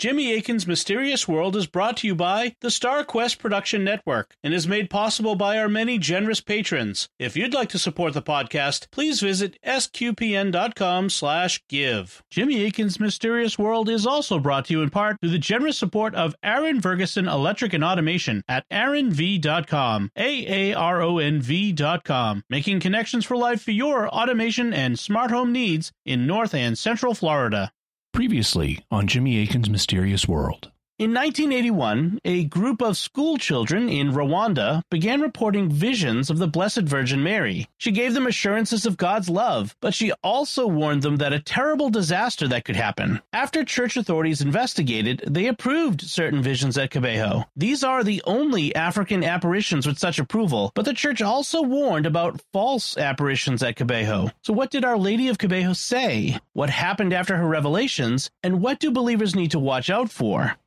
Jimmy Akin's Mysterious World is brought to you by the Star Quest Production Network and is made possible by our many generous patrons. If you'd like to support the podcast, please visit sqpn.com slash give. Jimmy Akin's Mysterious World is also brought to you in part through the generous support of Aaron Ferguson Electric and Automation at aaronv.com, A-A-R-O-N-V dot com, making connections for life for your automation and smart home needs in North and Central Florida. Previously on Jimmy Akin's Mysterious World. In 1981, a group of school children in Rwanda began reporting visions of the Blessed Virgin Mary. She gave them assurances of God's love, but she also warned them that a terrible disaster that could happen. After church authorities investigated, they approved certain visions at Kibeho. These are the only African apparitions with such approval, but the church also warned about false apparitions at Kibeho. So what did Our Lady of Kibeho say? What happened after her revelations? And what do believers need to watch out for?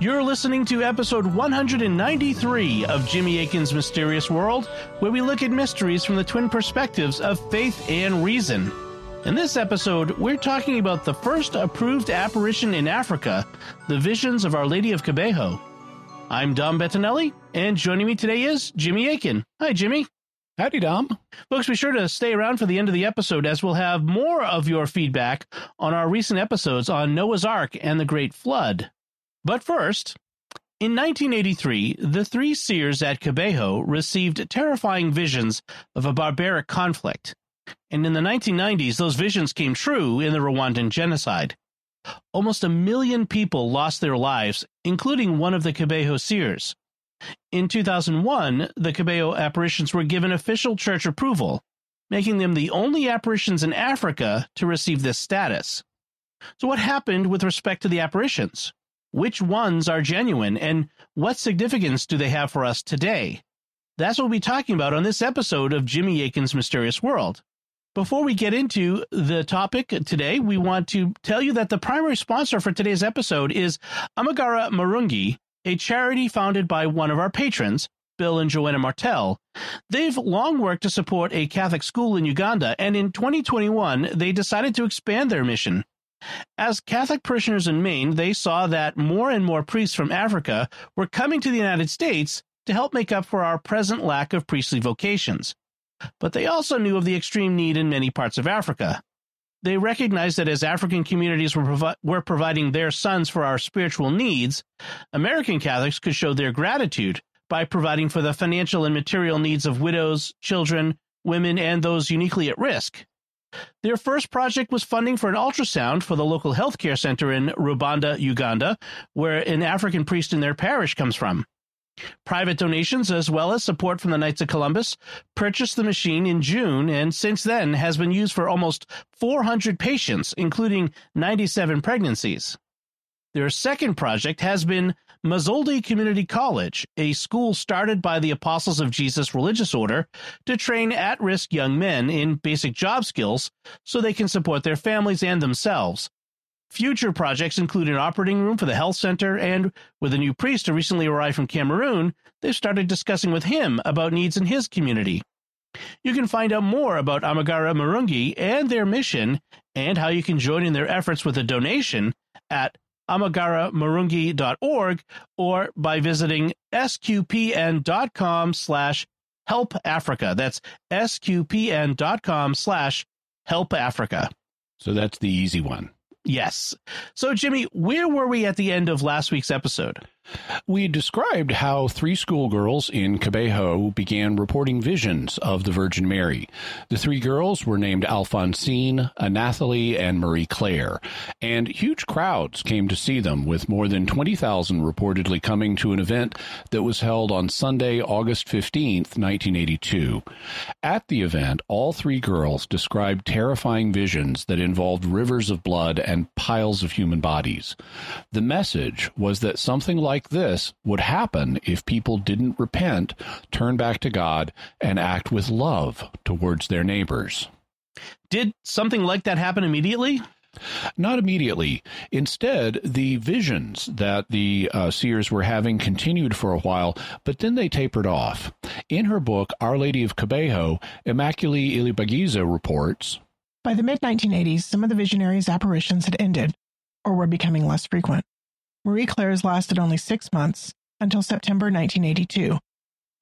You're listening to episode 193 of Jimmy Akin's Mysterious World, where we look at mysteries from the twin perspectives of faith and reason. In this episode, we're talking about the first approved apparition in Africa, the visions of Our Lady of Kibeho. I'm Dom Bettinelli, and joining me today is Jimmy Akin. Hi, Jimmy. Howdy, Dom. Folks, be sure to stay around for the end of the episode as we'll have more of your feedback on our recent episodes on Noah's Ark and the Great Flood. But first, in 1983, the three seers at Kibeho received terrifying visions of a barbaric conflict. And in the 1990s, those visions came true in the Rwandan genocide. Almost a million people lost their lives, including one of the Kibeho seers. In 2001, the Kibeho apparitions were given official church approval, making them the only apparitions in Africa to receive this status. So, what happened with respect to the apparitions? Which ones are genuine, and what significance do they have for us today? That's what we'll be talking about on this episode of Jimmy Akin's Mysterious World. Before we get into the topic today, we want to tell you that the primary sponsor for today's episode is Amagara Marungi, a charity founded by one of our patrons, Bill and Joanna Martell. They've long worked to support a Catholic school in Uganda, and in 2021, they decided to expand their mission. As Catholic parishioners in Maine, they saw that more and more priests from Africa were coming to the United States to help make up for our present lack of priestly vocations but they also knew of the extreme need in many parts of Africa. They recognized that as African communities were, provi- were providing their sons for our spiritual needs, American Catholics could show their gratitude by providing for the financial and material needs of widows, children, women, and those uniquely at risk. Their first project was funding for an ultrasound for the local healthcare center in Rubanda, Uganda, where an African priest in their parish comes from. Private donations, as well as support from the Knights of Columbus, purchased the machine in June and since then has been used for almost 400 patients, including 97 pregnancies. Their second project has been Mazoldi Community College, a school started by the Apostles of Jesus Religious Order to train at risk young men in basic job skills so they can support their families and themselves. Future projects include an operating room for the health center, and with a new priest who recently arrived from Cameroon, they've started discussing with him about needs in his community. You can find out more about Amagara Marungi and their mission and how you can join in their efforts with a donation at amagaramarungi.org or by visiting sqpn.com slash help Africa. That's sqpn.com slash help Africa. So that's the easy one. Yes. So, Jimmy, where were we at the end of last week's episode? We described how three schoolgirls in Kibeho began reporting visions of the Virgin Mary. The three girls were named Alphonsine, Anathalie, and Marie Claire, and huge crowds came to see them, with more than 20,000 reportedly coming to an event that was held on Sunday, August 15th, 1982. At the event, all three girls described terrifying visions that involved rivers of blood and piles of human bodies. The message was that something like like this would happen if people didn't repent, turn back to God, and act with love towards their neighbors. Did something like that happen immediately? Not immediately. Instead, the visions that the uh, seers were having continued for a while, but then they tapered off. In her book, Our Lady of Kibeho, Immaculée Ilibagiza reports By the mid 1980s, some of the visionaries' apparitions had ended, or were becoming less frequent. Marie Claire's lasted only six months, until September 1982.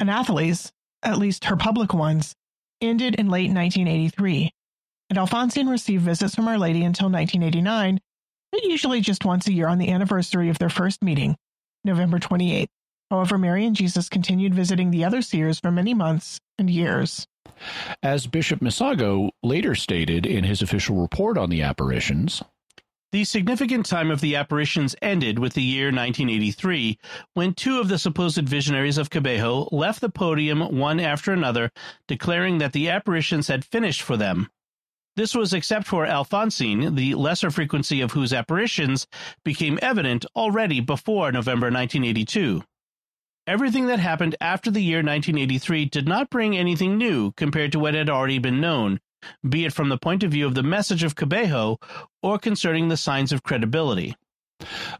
Anathalie's, at least her public ones, ended in late 1983 and Alphonsine received visits from Our Lady until 1989, but usually just once a year on the anniversary of their first meeting, November 28th. However, Mary and Jesus continued visiting the other seers for many months and years. As Bishop Misago later stated in his official report on the apparitions, the significant time of the apparitions ended with the year 1983, when two of the supposed visionaries of Kibeho left the podium one after another, declaring that the apparitions had finished for them. This was except for Alphonsine, the lesser frequency of whose apparitions became evident already before November 1982. Everything that happened after the year 1983 did not bring anything new compared to what had already been known, be it from the point of view of the message of Kibeho or concerning the signs of credibility.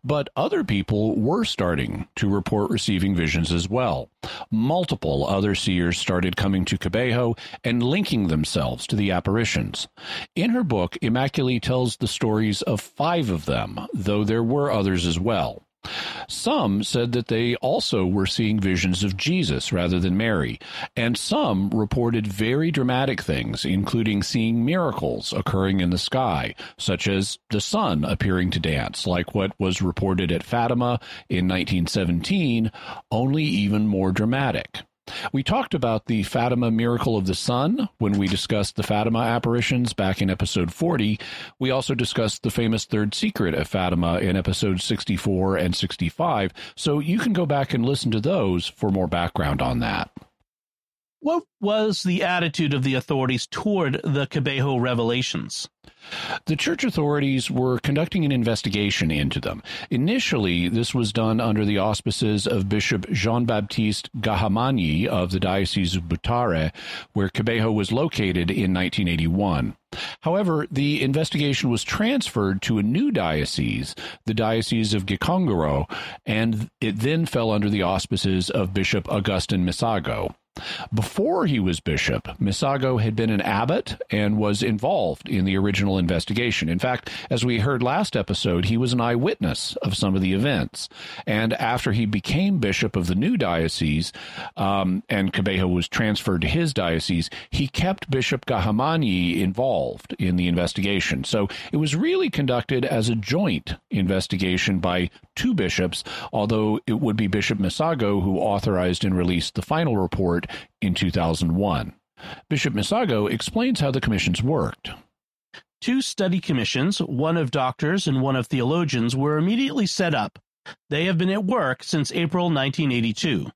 But other people were starting to report receiving visions as well. Multiple other seers started coming to Kibeho and linking themselves to the apparitions. In her book, Immaculée tells the stories of five of them, though there were others as well. Some said that they also were seeing visions of Jesus rather than Mary, and some reported very dramatic things, including seeing miracles occurring in the sky, such as the sun appearing to dance, like what was reported at Fatima in 1917, only even more dramatic. We talked about the Fatima miracle of the sun when we discussed the Fatima apparitions back in episode 40. We also discussed the famous third secret of Fatima in episodes 64 and 65. So you can go back and listen to those for more background on that. What was the attitude of the authorities toward the Kibeho revelations? The church authorities were conducting an investigation into them. Initially, this was done under the auspices of Bishop Jean Baptiste Gahamanyi of the Diocese of Butare, where Kibeho was located in 1981. However, the investigation was transferred to a new diocese, the Diocese of Gikongoro, and it then fell under the auspices of Bishop Augustin Misago. Before he was bishop, Misago had been an abbot and was involved in the original investigation. In fact, as we heard last episode, he was an eyewitness of some of the events. And after he became bishop of the new diocese, um, and Kibeho was transferred to his diocese, he kept Bishop Gahamanyi involved in the investigation. So it was really conducted as a joint investigation by two bishops, although it would be Bishop Misago who authorized and released the final report in 2001. Bishop Misago explains how the commissions worked. Two study commissions, one of doctors and one of theologians, were immediately set up. They have been at work since April 1982.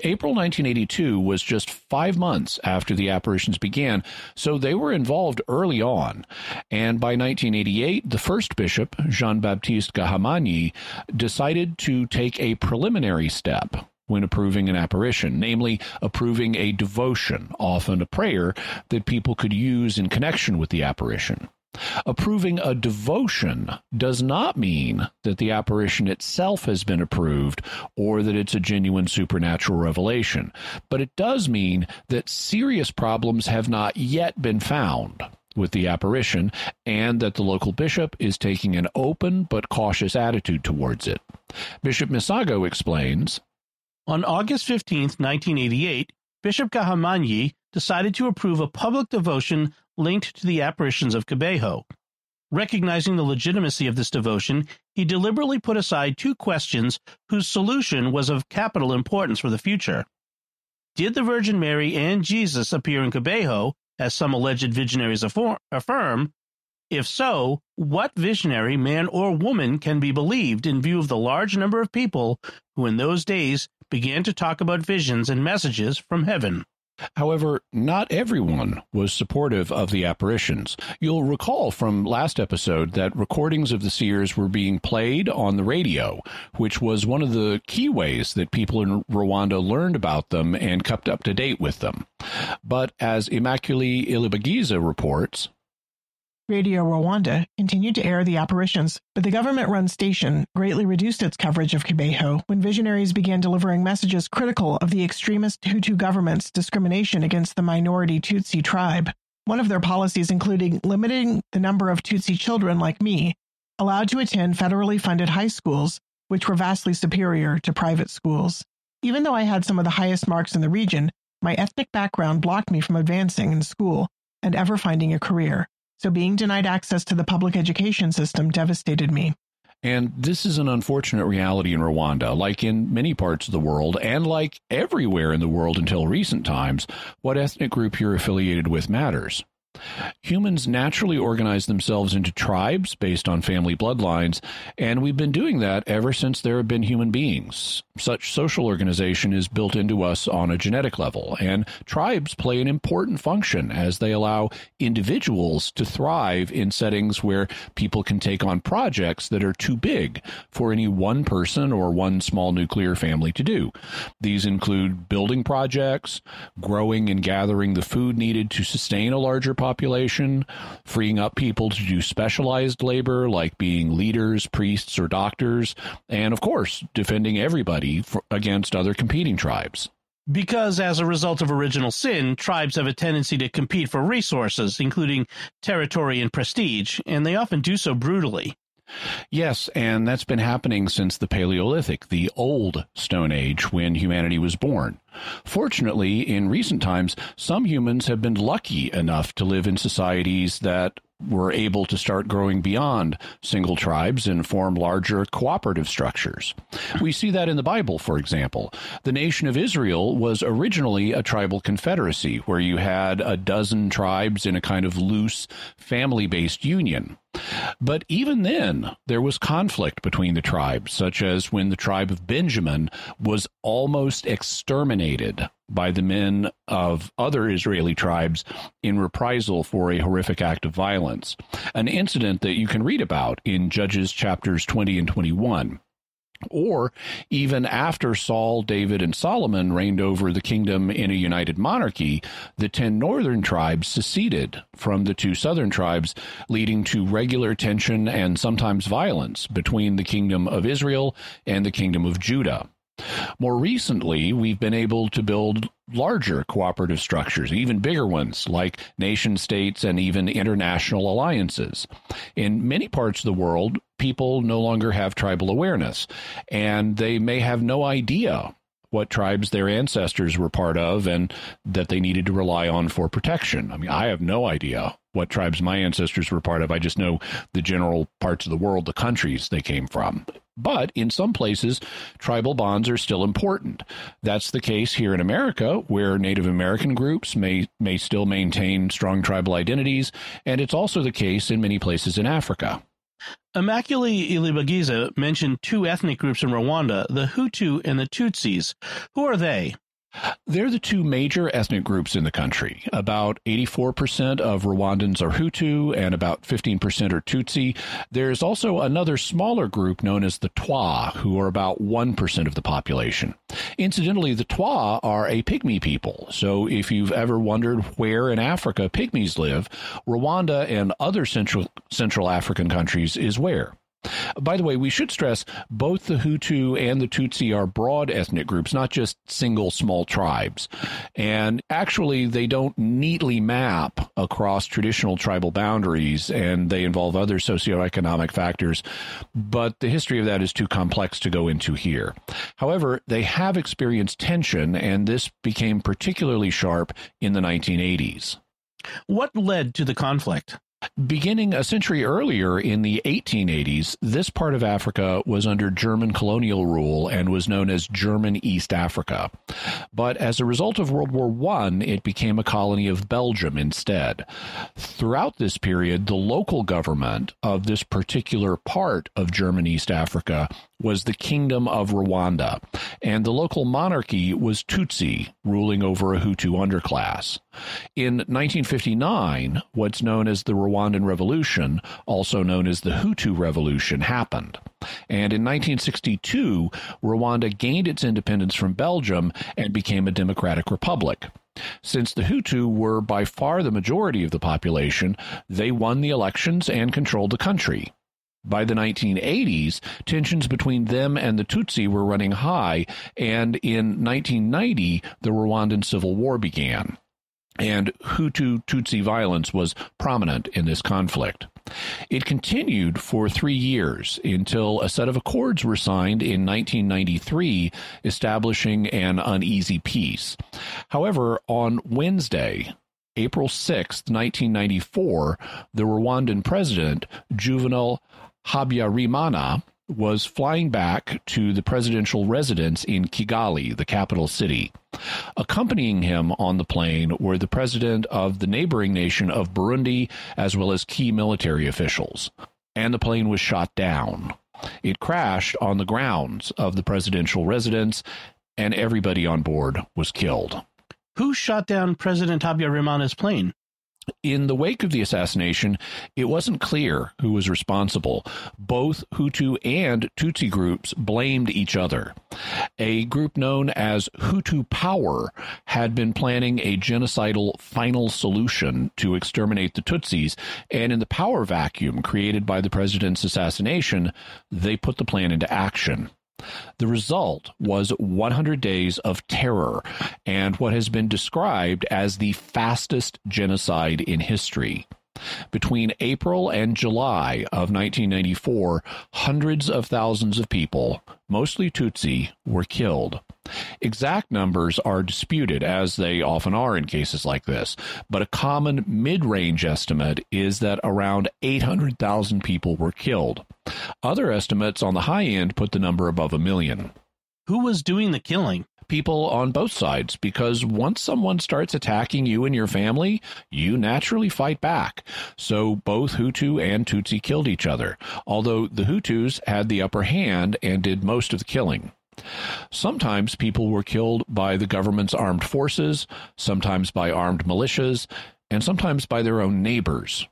April 1982 was just five months after the apparitions began, so they were involved early on. And by 1988, the first bishop, Jean Baptiste Gahamanyi, decided to take a preliminary step when approving an apparition, namely approving a devotion, often a prayer, that people could use in connection with the apparition. Approving a devotion does not mean that the apparition itself has been approved or that it's a genuine supernatural revelation, but it does mean that serious problems have not yet been found with the apparition and that the local bishop is taking an open but cautious attitude towards it. Bishop Misago explains On August 15, 1988, Bishop Gahamanyi decided to approve a public devotion linked to the apparitions of Kibeho. Recognizing the legitimacy of this devotion, he deliberately put aside two questions whose solution was of capital importance for the future. Did the Virgin Mary and Jesus appear in Kibeho, as some alleged visionaries affirm? If so, what visionary, man or woman, can be believed in view of the large number of people who in those days began to talk about visions and messages from heaven? However, not everyone was supportive of the apparitions. You'll recall from last episode that recordings of the seers were being played on the radio, which was one of the key ways that people in Rwanda learned about them and kept up to date with them. But as Immaculée Ilibagiza reports, Radio Rwanda continued to air the apparitions, but the government run station greatly reduced its coverage of Kibeho when visionaries began delivering messages critical of the extremist Hutu government's discrimination against the minority Tutsi tribe. One of their policies including limiting the number of Tutsi children like me allowed to attend federally funded high schools, which were vastly superior to private schools. Even though I had some of the highest marks in the region, my ethnic background blocked me from advancing in school and ever finding a career. So being denied access to the public education system devastated me. And this is an unfortunate reality in Rwanda, like in many parts of the world, and like everywhere in the world until recent times. What ethnic group you're affiliated with matters. Humans naturally organize themselves into tribes based on family bloodlines, and we've been doing that ever since there have been human beings. Such social organization is built into us on a genetic level, and tribes play an important function as they allow individuals to thrive in settings where people can take on projects that are too big for any one person or one small nuclear family to do. These include building projects, growing and gathering the food needed to sustain a larger population, freeing up people to do specialized labor like being leaders, priests, or doctors, and of course, defending everybody for, against other competing tribes. Because as a result of original sin, tribes have a tendency to compete for resources, including territory and prestige, and they often do so brutally. Yes, and that's been happening since the Paleolithic, the old Stone Age, when humanity was born. Fortunately, in recent times, some humans have been lucky enough to live in societies that were able to start growing beyond single tribes and form larger cooperative structures. We see that in the Bible, for example. The nation of Israel was originally a tribal confederacy where you had a dozen tribes in a kind of loose family based union. But even then, there was conflict between the tribes, such as when the tribe of Benjamin was almost exterminated by the men of other Israeli tribes in reprisal for a horrific act of violence, an incident that you can read about in Judges chapters 20 and 21 or even after Saul, David, and Solomon reigned over the kingdom in a united monarchy, the ten northern tribes seceded from the two southern tribes, leading to regular tension and sometimes violence between the kingdom of Israel and the kingdom of Judah. More recently, we've been able to build larger cooperative structures, even bigger ones like nation states and even international alliances. In many parts of the world, people no longer have tribal awareness, and they may have no idea what tribes their ancestors were part of and that they needed to rely on for protection. I mean, I have no idea what tribes my ancestors were part of. I just know the general parts of the world, the countries they came from. But in some places, tribal bonds are still important. That's the case here in America, where Native American groups may, may still maintain strong tribal identities, and it's also the case in many places in Africa. Immaculée Ilibagiza mentioned two ethnic groups in Rwanda, the Hutu and the Tutsis. Who are they? They're the two major ethnic groups in the country. About 84% of Rwandans are Hutu and about 15% are Tutsi. There's also another smaller group known as the Twa, who are about 1% of the population. Incidentally, the Twa are a pygmy people. So if you've ever wondered where in Africa pygmies live, Rwanda and other Central, Central African countries is where. By the way, we should stress both the Hutu and the Tutsi are broad ethnic groups, not just single small tribes. And actually, they don't neatly map across traditional tribal boundaries, and they involve other socioeconomic factors. But the history of that is too complex to go into here. However, they have experienced tension, and this became particularly sharp in the 1980s. What led to the conflict? Beginning a century earlier in the 1880s, this part of Africa was under German colonial rule and was known as German East Africa. But as a result of World War I, it became a colony of Belgium instead. Throughout this period, the local government of this particular part of German East Africa was the Kingdom of Rwanda, and the local monarchy was Tutsi, ruling over a Hutu underclass. In 1959, what's known as the Rwandan Revolution, also known as the Hutu Revolution, happened. And in 1962, Rwanda gained its independence from Belgium and became a democratic republic. Since the Hutu were by far the majority of the population, they won the elections and controlled the country. By the 1980s, tensions between them and the Tutsi were running high, and in 1990, the Rwandan Civil War began. And Hutu Tutsi violence was prominent in this conflict. It continued for three years until a set of accords were signed in 1993 establishing an uneasy peace. However, on Wednesday, April 6, 1994, the Rwandan president, Juvenal Habyarimana, was flying back to the presidential residence in Kigali, the capital city. Accompanying him on the plane were the president of the neighboring nation of Burundi, as well as key military officials. And the plane was shot down. It crashed on the grounds of the presidential residence, and everybody on board was killed. Who shot down President Habyarimana's plane? In the wake of the assassination, it wasn't clear who was responsible. Both Hutu and Tutsi groups blamed each other. A group known as Hutu Power had been planning a genocidal final solution to exterminate the Tutsis, and in the power vacuum created by the president's assassination, they put the plan into action. The result was 100 days of terror and what has been described as the fastest genocide in history. Between April and July of 1994, hundreds of thousands of people, mostly Tutsi, were killed. Exact numbers are disputed, as they often are in cases like this, but a common mid range estimate is that around 800,000 people were killed. Other estimates on the high end put the number above a million. Who was doing the killing? people on both sides because once someone starts attacking you and your family, you naturally fight back. So both Hutu and Tutsi killed each other, although the Hutus had the upper hand and did most of the killing. Sometimes people were killed by the government's armed forces, sometimes by armed militias, and sometimes by their own neighbors.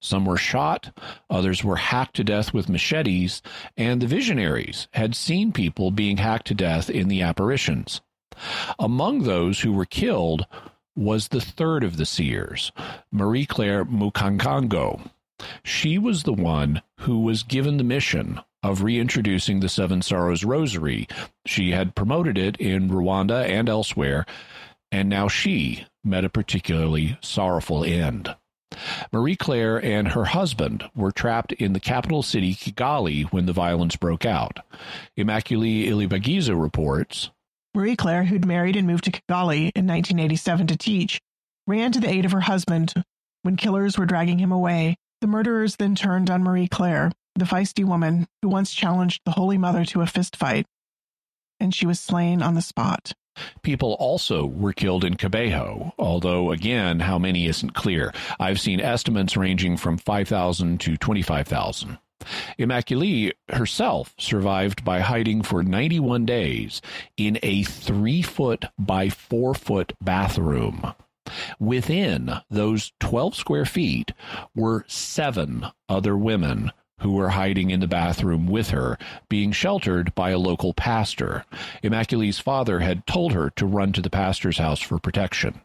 Some were shot, others were hacked to death with machetes, and the visionaries had seen people being hacked to death in the apparitions. Among those who were killed was the third of the seers, Marie Claire Mukangango. She was the one who was given the mission of reintroducing the Seven Sorrows Rosary. She had promoted it in Rwanda and elsewhere, and now she met a particularly sorrowful end. Marie Claire and her husband were trapped in the capital city Kigali when the violence broke out. Immaculée Ilibagiza reports Marie Claire, who'd married and moved to Kigali in 1987 to teach, ran to the aid of her husband when killers were dragging him away. The murderers then turned on Marie Claire, the feisty woman who once challenged the Holy Mother to a fist fight, and she was slain on the spot. People also were killed in Kibeho, although again, how many isn't clear. I've seen estimates ranging from 5,000 to 25,000. Immaculée herself survived by hiding for 91 days in a three foot by four foot bathroom. Within those 12 square feet were seven other women who were hiding in the bathroom with her, being sheltered by a local pastor. Immaculée's father had told her to run to the pastor's house for protection.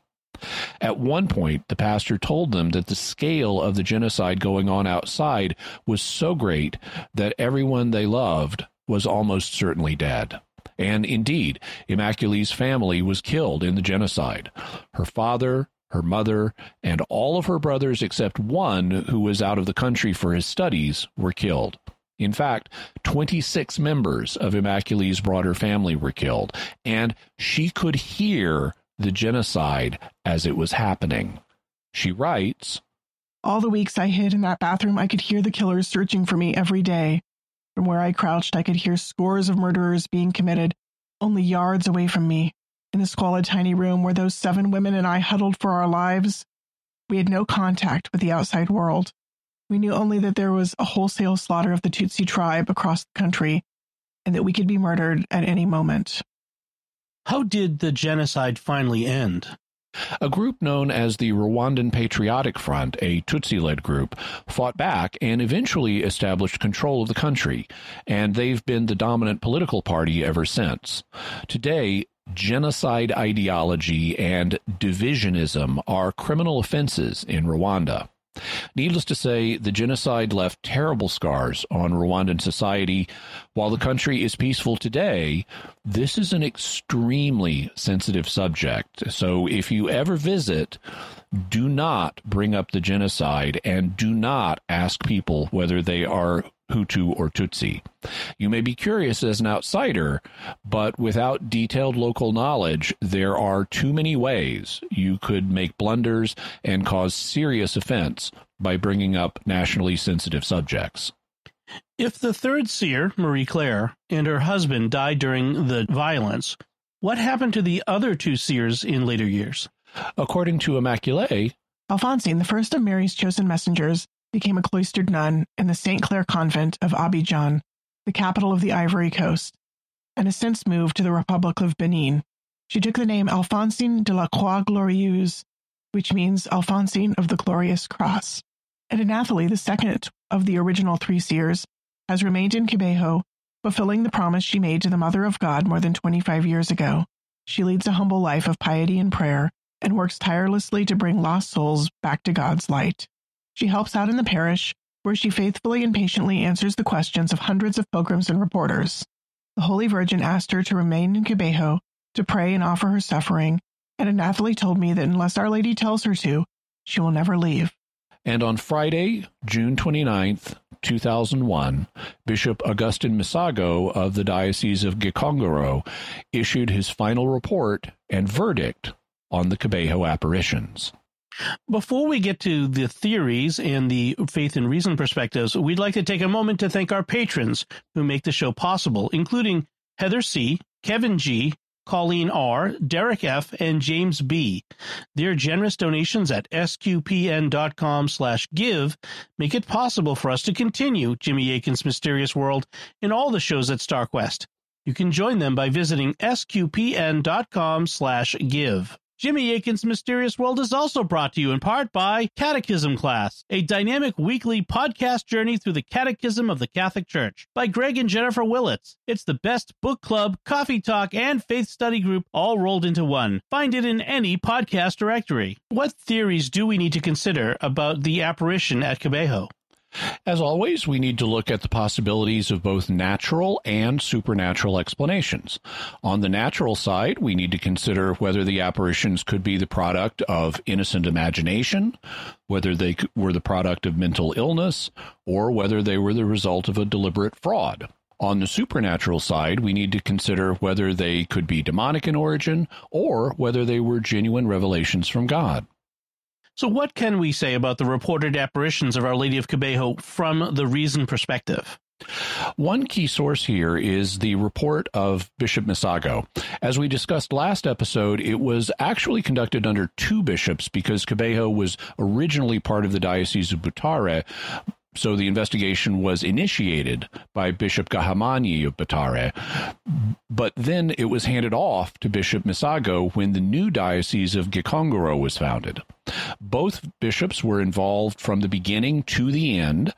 At one point, the pastor told them that the scale of the genocide going on outside was so great that everyone they loved was almost certainly dead. And indeed, Immaculée's family was killed in the genocide. Her father, her mother, and all of her brothers except one who was out of the country for his studies were killed. In fact, 26 members of Immaculée's broader family were killed, and she could hear the genocide as it was happening. She writes All the weeks I hid in that bathroom, I could hear the killers searching for me every day. From where I crouched, I could hear scores of murderers being committed only yards away from me. In the squalid tiny room where those seven women and I huddled for our lives, we had no contact with the outside world. We knew only that there was a wholesale slaughter of the Tutsi tribe across the country and that we could be murdered at any moment. How did the genocide finally end? A group known as the Rwandan Patriotic Front, a Tutsi led group, fought back and eventually established control of the country, and they've been the dominant political party ever since. Today, genocide ideology and divisionism are criminal offenses in Rwanda. Needless to say, the genocide left terrible scars on Rwandan society. While the country is peaceful today, this is an extremely sensitive subject. So if you ever visit, do not bring up the genocide and do not ask people whether they are Hutu or Tutsi. You may be curious as an outsider, but without detailed local knowledge, there are too many ways you could make blunders and cause serious offense by bringing up nationally sensitive subjects. If the third seer, Marie Claire, and her husband died during the violence, what happened to the other two seers in later years? According to Immaculée, Alphonsine, the first of Mary's chosen messengers, became a cloistered nun in the St. Clare Convent of Abidjan, the capital of the Ivory Coast, and has since moved to the Republic of Benin. She took the name Alphonsine de la Croix Glorieuse, which means Alphonsine of the Glorious Cross. And Anathalie, the second of the original three seers, has remained in Kibeho, fulfilling the promise she made to the Mother of God more than 25 years ago. She leads a humble life of piety and prayer and works tirelessly to bring lost souls back to God's light. She helps out in the parish, where she faithfully and patiently answers the questions of hundreds of pilgrims and reporters. The Holy Virgin asked her to remain in Kibeho to pray and offer her suffering, and Anathalie told me that unless Our Lady tells her to, she will never leave. And on Friday, June 29th, 2001, Bishop Augustin Misago of the Diocese of Gikongoro issued his final report and verdict on the Kibeho apparitions. Before we get to the theories and the faith and reason perspectives, we'd like to take a moment to thank our patrons who make the show possible, including Heather C., Kevin G., Colleen R., Derek F., and James B. Their generous donations at sqpn.com slash give make it possible for us to continue Jimmy Akin's Mysterious World and all the shows at StarQuest. You can join them by visiting sqpn.com slash give. Jimmy Akin's Mysterious World is also brought to you in part by Catechism Class, a dynamic weekly podcast journey through the Catechism of the Catholic Church by Greg and Jennifer Willits. It's the best book club, coffee talk, and faith study group all rolled into one. Find it in any podcast directory. What theories do we need to consider about the apparition at Kibeho? As always, we need to look at the possibilities of both natural and supernatural explanations. On the natural side, we need to consider whether the apparitions could be the product of innocent imagination, whether they were the product of mental illness, or whether they were the result of a deliberate fraud. On the supernatural side, we need to consider whether they could be demonic in origin or whether they were genuine revelations from God. So, what can we say about the reported apparitions of Our Lady of Kibeho from the reason perspective? One key source here is the report of Bishop Misago. As we discussed last episode, it was actually conducted under two bishops because Kibeho was originally part of the Diocese of Butare, so the investigation was initiated by Bishop Gahamanyi of Butare, but then it was handed off to Bishop Misago when the new Diocese of Gikongoro was founded. Both bishops were involved from the beginning to the end.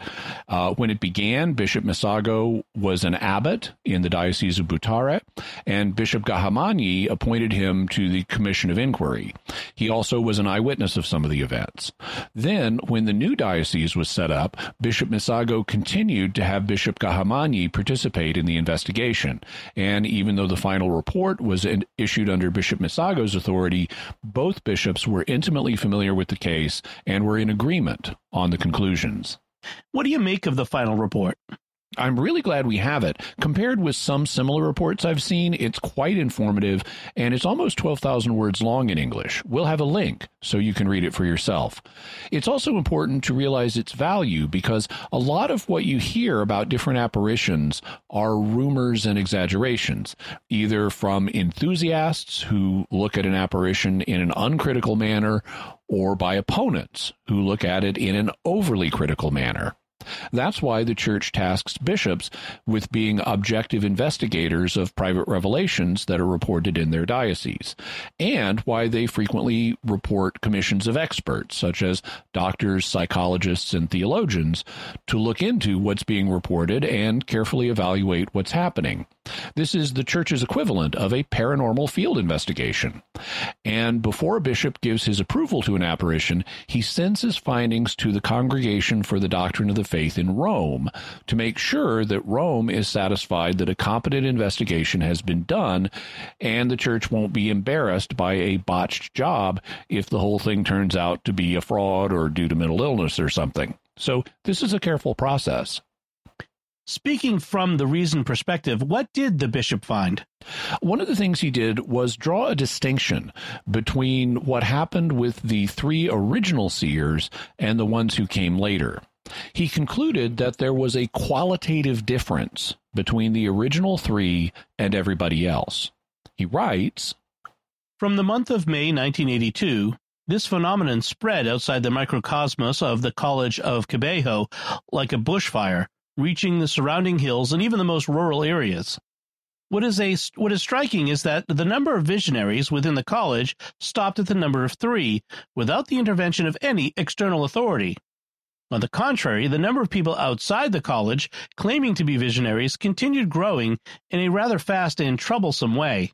Uh, when it began, Bishop Misago was an abbot in the Diocese of Butare, and Bishop Gahamanyi appointed him to the Commission of Inquiry. He also was an eyewitness of some of the events. Then, when the new diocese was set up, Bishop Misago continued to have Bishop Gahamanyi participate in the investigation. And even though the final report was issued under Bishop Misago's authority, both bishops were intimately familiar familiar with the case and were in agreement on the conclusions. What do you make of the final report? I'm really glad we have it. Compared with some similar reports I've seen, it's quite informative and it's almost 12,000 words long in English. We'll have a link so you can read it for yourself. It's also important to realize its value because a lot of what you hear about different apparitions are rumors and exaggerations, either from enthusiasts who look at an apparition in an uncritical manner or by opponents who look at it in an overly critical manner. That's why the church tasks bishops with being objective investigators of private revelations that are reported in their diocese, and why they frequently report commissions of experts, such as doctors, psychologists, and theologians, to look into what's being reported and carefully evaluate what's happening. This is the church's equivalent of a paranormal field investigation. And before a bishop gives his approval to an apparition, he sends his findings to the Congregation for the Doctrine of the Faith in Rome to make sure that Rome is satisfied that a competent investigation has been done and the church won't be embarrassed by a botched job if the whole thing turns out to be a fraud or due to mental illness or something. So this is a careful process. Speaking from the reason perspective, what did the bishop find? One of the things he did was draw a distinction between what happened with the three original seers and the ones who came later. He concluded that there was a qualitative difference between the original three and everybody else. He writes From the month of May 1982, this phenomenon spread outside the microcosmos of the College of Kibeho like a bushfire reaching the surrounding hills and even the most rural areas. What is a what is striking is that the number of visionaries within the college stopped at the number of 3 without the intervention of any external authority. On the contrary, the number of people outside the college claiming to be visionaries continued growing in a rather fast and troublesome way.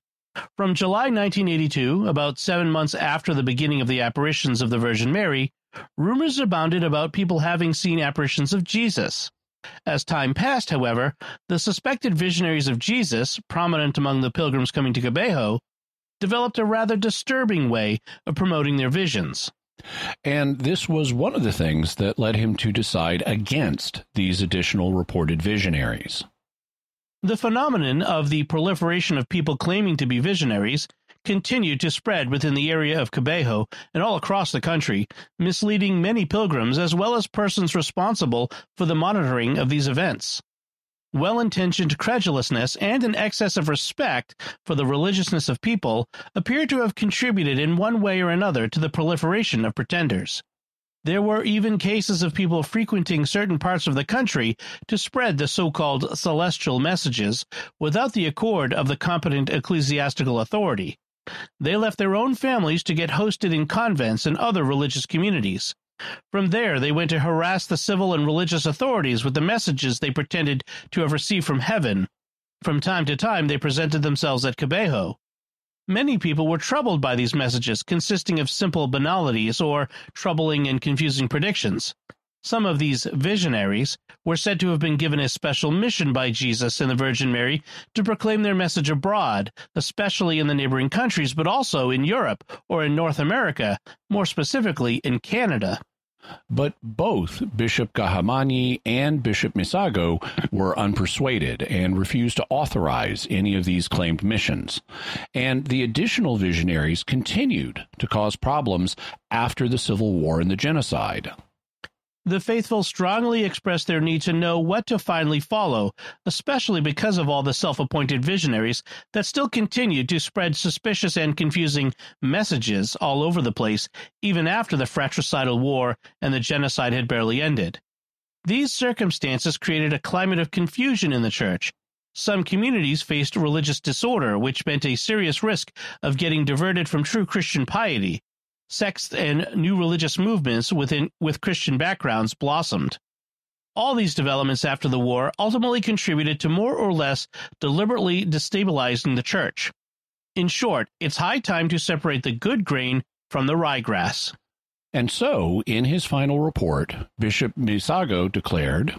From July 1982, about seven months after the beginning of the apparitions of the Virgin Mary, rumors abounded about people having seen apparitions of Jesus. As time passed, however, the suspected visionaries of Jesus, prominent among the pilgrims coming to Kibeho, developed a rather disturbing way of promoting their visions. And this was one of the things that led him to decide against these additional reported visionaries. The phenomenon of the proliferation of people claiming to be visionaries continued to spread within the area of Kibeho and all across the country, misleading many pilgrims as well as persons responsible for the monitoring of these events. Well intentioned credulousness and an excess of respect for the religiousness of people appear to have contributed in one way or another to the proliferation of pretenders. There were even cases of people frequenting certain parts of the country to spread the so called celestial messages without the accord of the competent ecclesiastical authority. They left their own families to get hosted in convents and other religious communities. From there, they went to harass the civil and religious authorities with the messages they pretended to have received from heaven. From time to time, they presented themselves at Kibeho. Many people were troubled by these messages, consisting of simple banalities or troubling and confusing predictions. Some of these visionaries were said to have been given a special mission by Jesus and the Virgin Mary to proclaim their message abroad, especially in the neighboring countries, but also in Europe or in North America, more specifically in Canada. But both Bishop Gahamanyi and Bishop Misago were unpersuaded and refused to authorize any of these claimed missions. And the additional visionaries continued to cause problems after the Civil War and the genocide. The faithful strongly expressed their need to know what to finally follow, especially because of all the self appointed visionaries that still continued to spread suspicious and confusing messages all over the place, even after the fratricidal war and the genocide had barely ended. These circumstances created a climate of confusion in the church. Some communities faced religious disorder, which meant a serious risk of getting diverted from true Christian piety sects and new religious movements within with Christian backgrounds blossomed. All these developments after the war ultimately contributed to more or less deliberately destabilizing the church. In short, it's high time to separate the good grain from the ryegrass. And so, in his final report, Bishop Misago declared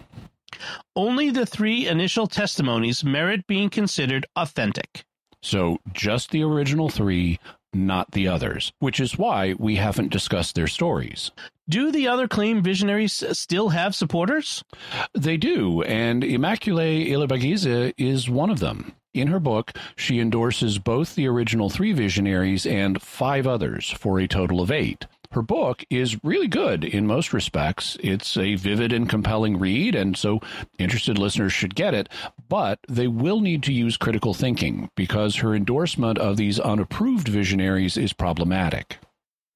Only the three initial testimonies merit being considered authentic. So, just the original three not the others, which is why we haven't discussed their stories. Do the other claim visionaries still have supporters? They do, and Immaculée Ilibagiza is one of them. In her book, she endorses both the original three visionaries and five others for a total of eight. Her book is really good in most respects. It's a vivid and compelling read, and so interested listeners should get it, but they will need to use critical thinking because her endorsement of these unapproved visionaries is problematic.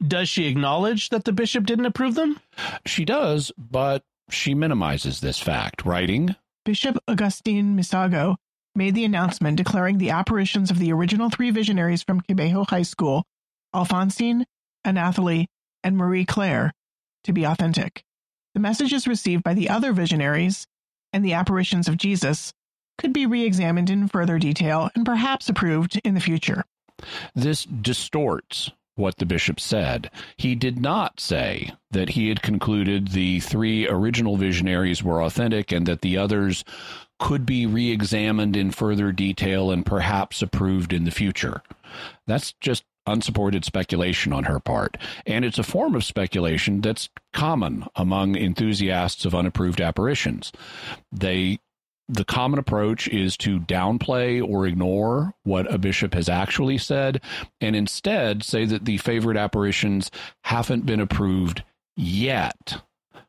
Does she acknowledge that the bishop didn't approve them? She does, but she minimizes this fact, writing Bishop Augustine Misago made the announcement declaring the apparitions of the original three visionaries from Kibeho High School, Alphonsine, Anathalie, and Marie Claire to be authentic. The messages received by the other visionaries and the apparitions of Jesus could be re examined in further detail and perhaps approved in the future. This distorts what the bishop said. He did not say that he had concluded the three original visionaries were authentic and that the others could be re examined in further detail and perhaps approved in the future. That's just unsupported speculation on her part. And it's a form of speculation that's common among enthusiasts of unapproved apparitions. They the common approach is to downplay or ignore what a bishop has actually said and instead say that the favorite apparitions haven't been approved yet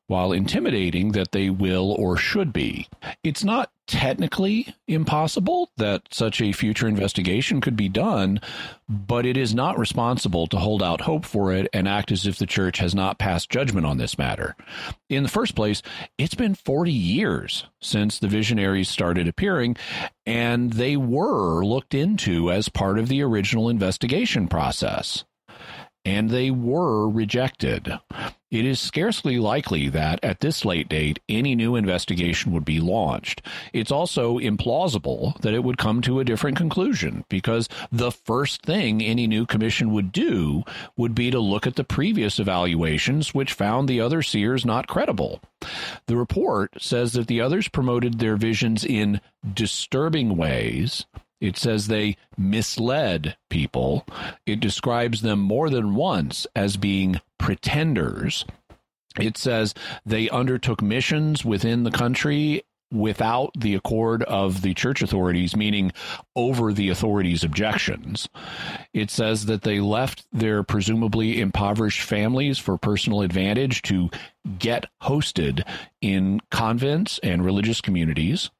while intimidating that they will or should be. It's not technically impossible that such a future investigation could be done, but it is not responsible to hold out hope for it and act as if the church has not passed judgment on this matter. In the first place, it's been 40 years since the visionaries started appearing, and they were looked into as part of the original investigation process and they were rejected. It is scarcely likely that at this late date any new investigation would be launched. It's also implausible that it would come to a different conclusion because the first thing any new commission would do would be to look at the previous evaluations, which found the other seers not credible. The report says that the others promoted their visions in disturbing ways it says they misled people. It describes them more than once as being pretenders. It says they undertook missions within the country without the accord of the church authorities, meaning over the authorities' objections. It says that they left their presumably impoverished families for personal advantage to get hosted in convents and religious communities.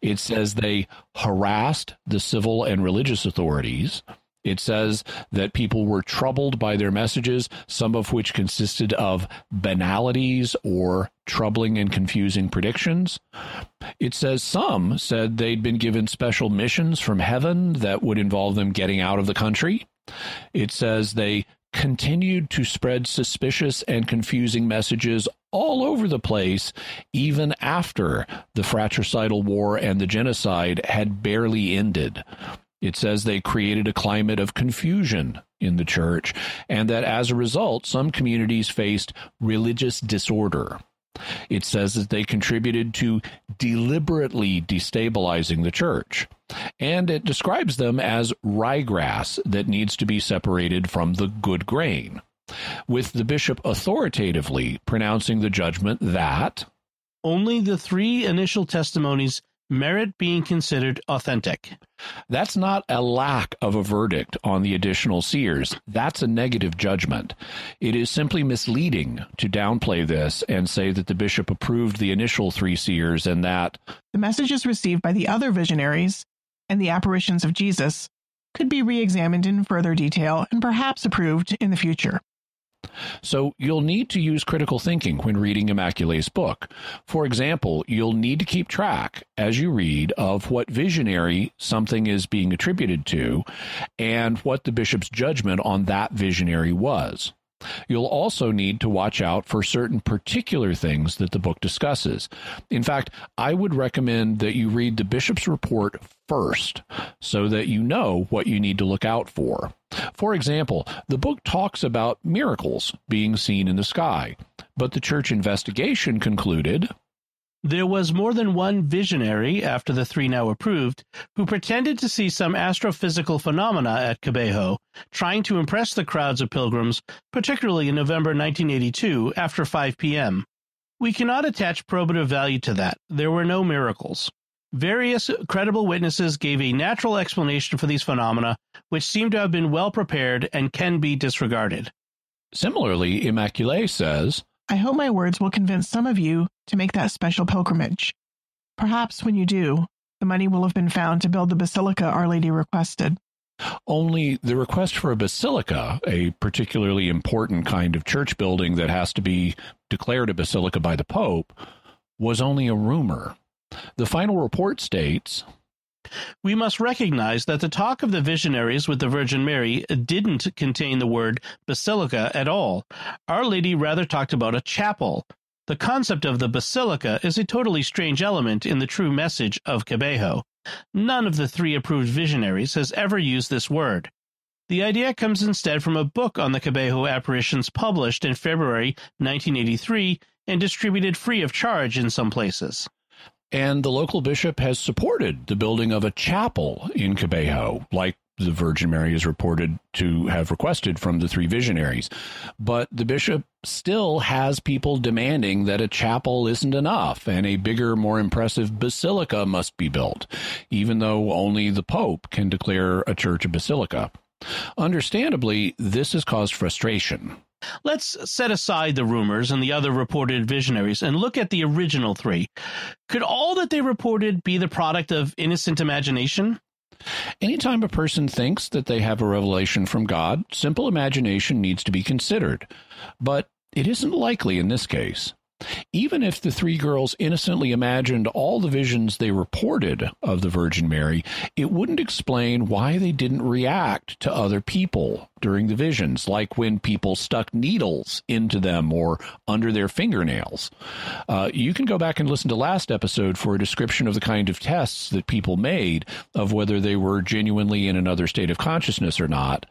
It says they harassed the civil and religious authorities. It says that people were troubled by their messages, some of which consisted of banalities or troubling and confusing predictions. It says some said they'd been given special missions from heaven that would involve them getting out of the country. It says they continued to spread suspicious and confusing messages all over the place, even after the fratricidal war and the genocide had barely ended. It says they created a climate of confusion in the church, and that as a result, some communities faced religious disorder. It says that they contributed to deliberately destabilizing the church. And it describes them as ryegrass that needs to be separated from the good grain, with the bishop authoritatively pronouncing the judgment that only the three initial testimonies merit being considered authentic. That's not a lack of a verdict on the additional seers. That's a negative judgment. It is simply misleading to downplay this and say that the bishop approved the initial three seers and that the messages received by the other visionaries and the apparitions of Jesus could be re examined in further detail and perhaps approved in the future. So you'll need to use critical thinking when reading Immaculate's book. For example, you'll need to keep track as you read of what visionary something is being attributed to and what the bishop's judgment on that visionary was. You'll also need to watch out for certain particular things that the book discusses. In fact, I would recommend that you read the bishop's report first so that you know what you need to look out for. For example, the book talks about miracles being seen in the sky, but the church investigation concluded there was more than one visionary, after the three now approved, who pretended to see some astrophysical phenomena at Kibeho, trying to impress the crowds of pilgrims, particularly in November 1982 after 5 p.m. We cannot attach probative value to that. There were no miracles. Various credible witnesses gave a natural explanation for these phenomena, which seem to have been well prepared and can be disregarded. Similarly, Immaculate says, I hope my words will convince some of you to make that special pilgrimage. Perhaps when you do, the money will have been found to build the basilica Our Lady requested. Only the request for a basilica, a particularly important kind of church building that has to be declared a basilica by the Pope, was only a rumor. The final report states we must recognize that the talk of the visionaries with the Virgin Mary didn't contain the word basilica at all. Our Lady rather talked about a chapel. The concept of the basilica is a totally strange element in the true message of Kibeho. None of the three approved visionaries has ever used this word. The idea comes instead from a book on the Kibeho apparitions published in February 1983 and distributed free of charge in some places. And the local bishop has supported the building of a chapel in Kibeho, like the Virgin Mary is reported to have requested from the three visionaries. But the bishop still has people demanding that a chapel isn't enough and a bigger, more impressive basilica must be built, even though only the Pope can declare a church a basilica. Understandably, this has caused frustration. Let's set aside the rumors and the other reported visionaries and look at the original three. Could all that they reported be the product of innocent imagination? Anytime a person thinks that they have a revelation from God, simple imagination needs to be considered. But it isn't likely in this case. Even if the three girls innocently imagined all the visions they reported of the Virgin Mary, it wouldn't explain why they didn't react to other people during the visions, like when people stuck needles into them or under their fingernails. Uh, you can go back and listen to last episode for a description of the kind of tests that people made of whether they were genuinely in another state of consciousness or not.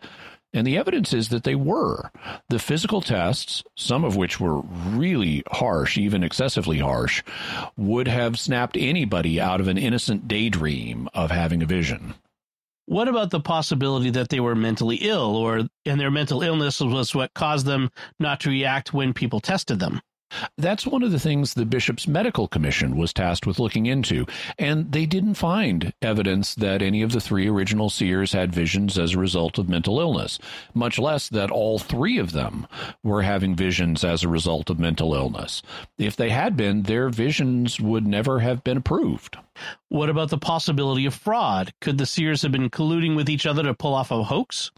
And the evidence is that they were. The physical tests, some of which were really harsh, even excessively harsh, would have snapped anybody out of an innocent daydream of having a vision. What about the possibility that they were mentally ill or and their mental illness was what caused them not to react when people tested them? That's one of the things the bishop's medical commission was tasked with looking into, and they didn't find evidence that any of the three original seers had visions as a result of mental illness, much less that all three of them were having visions as a result of mental illness. If they had been, their visions would never have been approved. What about the possibility of fraud? Could the seers have been colluding with each other to pull off a hoax?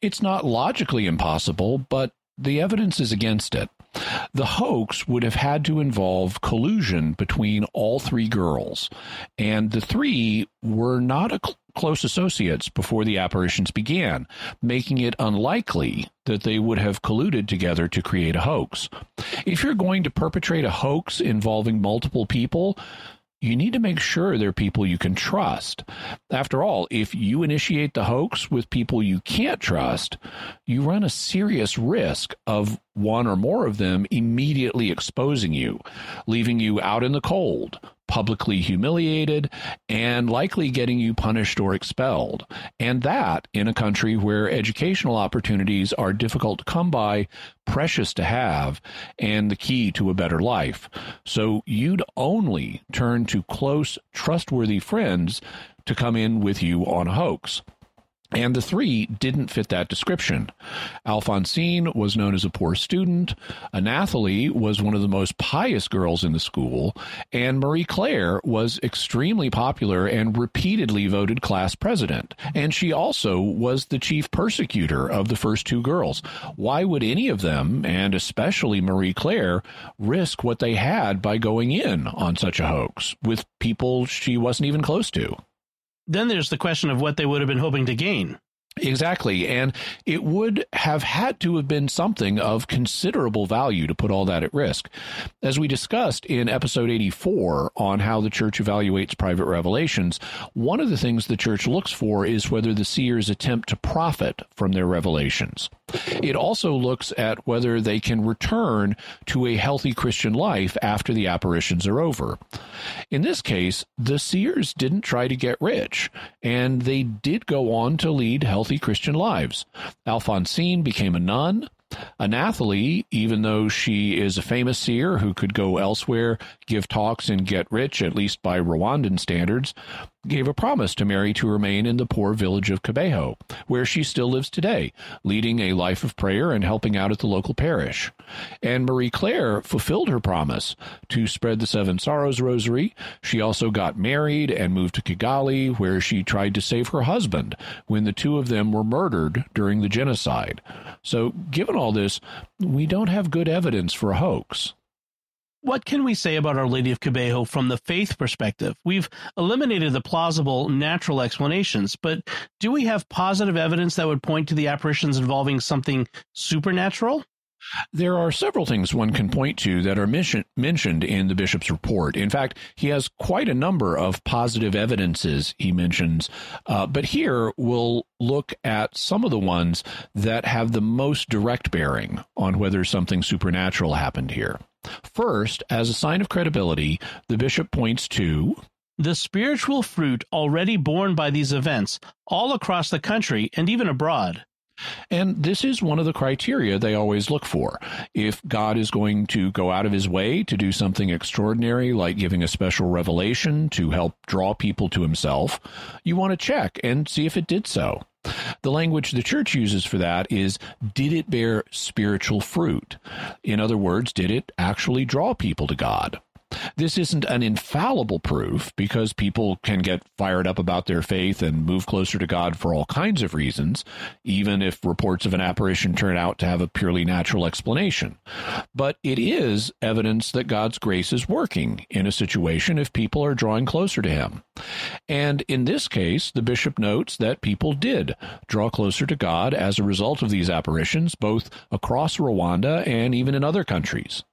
It's not logically impossible, but the evidence is against it. The hoax would have had to involve collusion between all three girls, and the three were not cl- close associates before the apparitions began, making it unlikely that they would have colluded together to create a hoax. If you're going to perpetrate a hoax involving multiple people, you need to make sure they're people you can trust. After all, if you initiate the hoax with people you can't trust, you run a serious risk of one or more of them immediately exposing you, leaving you out in the cold, publicly humiliated, and likely getting you punished or expelled. And that in a country where educational opportunities are difficult to come by, precious to have, and the key to a better life. So you'd only turn to close, trustworthy friends to come in with you on a hoax. And the three didn't fit that description. Alphonsine was known as a poor student. Anathalie was one of the most pious girls in the school. And Marie Claire was extremely popular and repeatedly voted class president. And she also was the chief persecutor of the first two girls. Why would any of them, and especially Marie Claire, risk what they had by going in on such a hoax with people she wasn't even close to? Then there's the question of what they would have been hoping to gain. Exactly. And it would have had to have been something of considerable value to put all that at risk. As we discussed in episode 84 on how the church evaluates private revelations, one of the things the church looks for is whether the seers attempt to profit from their revelations. It also looks at whether they can return to a healthy Christian life after the apparitions are over. In this case, the seers didn't try to get rich, and they did go on to lead healthy Christian lives. Alphonsine became a nun. Anathalie, even though she is a famous seer who could go elsewhere, give talks, and get rich, at least by Rwandan standards, gave a promise to Mary to remain in the poor village of Kibeho, where she still lives today, leading a life of prayer and helping out at the local parish. And Marie Claire fulfilled her promise to spread the Seven Sorrows Rosary. She also got married and moved to Kigali, where she tried to save her husband when the two of them were murdered during the genocide. So, given all this, we don't have good evidence for a hoax what can we say about Our Lady of Kibeho from the faith perspective? We've eliminated the plausible natural explanations, but do we have positive evidence that would point to the apparitions involving something supernatural? There are several things one can point to that are mission, mentioned in the bishop's report. In fact, he has quite a number of positive evidences he mentions, uh, but here we'll look at some of the ones that have the most direct bearing on whether something supernatural happened here. First, as a sign of credibility, the bishop points to the spiritual fruit already borne by these events all across the country and even abroad. And this is one of the criteria they always look for. If God is going to go out of his way to do something extraordinary, like giving a special revelation to help draw people to himself, you want to check and see if it did so. The language the church uses for that is did it bear spiritual fruit? In other words, did it actually draw people to God? This isn't an infallible proof because people can get fired up about their faith and move closer to God for all kinds of reasons, even if reports of an apparition turn out to have a purely natural explanation. But it is evidence that God's grace is working in a situation if people are drawing closer to Him. And in this case, the bishop notes that people did draw closer to God as a result of these apparitions, both across Rwanda and even in other countries.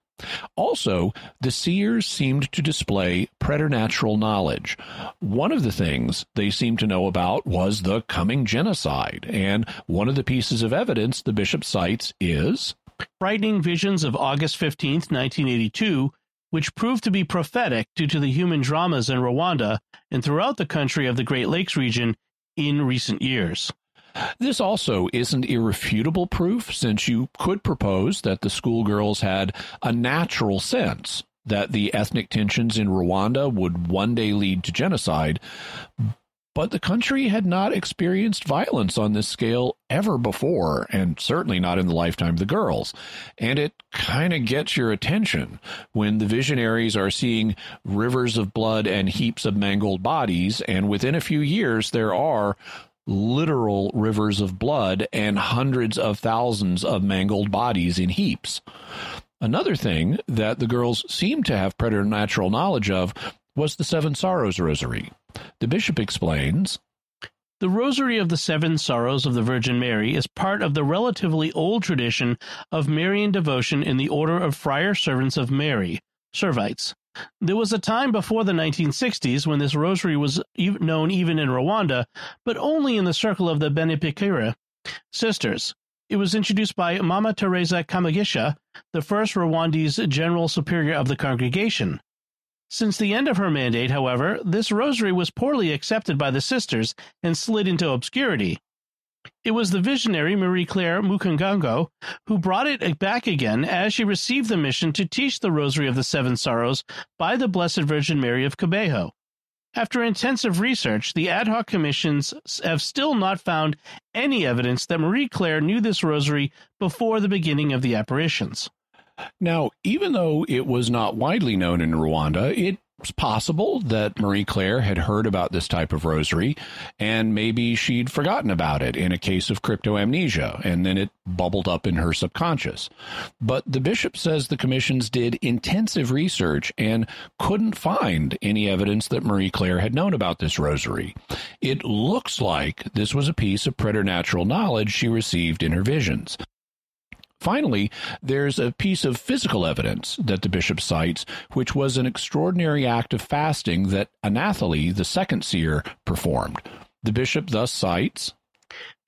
Also, the seers seemed to display preternatural knowledge. One of the things they seemed to know about was the coming genocide, and one of the pieces of evidence the bishop cites is frightening visions of August 15, 1982, which proved to be prophetic due to the human dramas in Rwanda and throughout the country of the Great Lakes region in recent years. This also isn't irrefutable proof, since you could propose that the schoolgirls had a natural sense that the ethnic tensions in Rwanda would one day lead to genocide. But the country had not experienced violence on this scale ever before, and certainly not in the lifetime of the girls. And it kind of gets your attention when the visionaries are seeing rivers of blood and heaps of mangled bodies, and within a few years there are literal rivers of blood and hundreds of thousands of mangled bodies in heaps. Another thing that the girls seemed to have preternatural knowledge of was the Seven Sorrows Rosary. The bishop explains The Rosary of the Seven Sorrows of the Virgin Mary is part of the relatively old tradition of Marian devotion in the Order of Friar Servants of Mary, Servites. There was a time before the 1960s when this rosary was known even in Rwanda, but only in the circle of the Benebikira sisters. It was introduced by Mama Teresa Kamagisha, the first Rwandese general superior of the congregation. Since the end of her mandate, however, this rosary was poorly accepted by the sisters and slid into obscurity. It was the visionary Marie Claire Mukangango who brought it back again as she received the mission to teach the Rosary of the Seven Sorrows by the Blessed Virgin Mary of Kibeho. After intensive research, the ad hoc commissions have still not found any evidence that Marie Claire knew this rosary before the beginning of the apparitions. Now, even though it was not widely known in Rwanda, it it's possible that Marie Claire had heard about this type of rosary and maybe she'd forgotten about it in a case of cryptomnesia and then it bubbled up in her subconscious. But the bishop says the commissions did intensive research and couldn't find any evidence that Marie Claire had known about this rosary. It looks like this was a piece of preternatural knowledge she received in her visions. Finally, there's a piece of physical evidence that the bishop cites, which was an extraordinary act of fasting that Anathalie, the second seer, performed. The bishop thus cites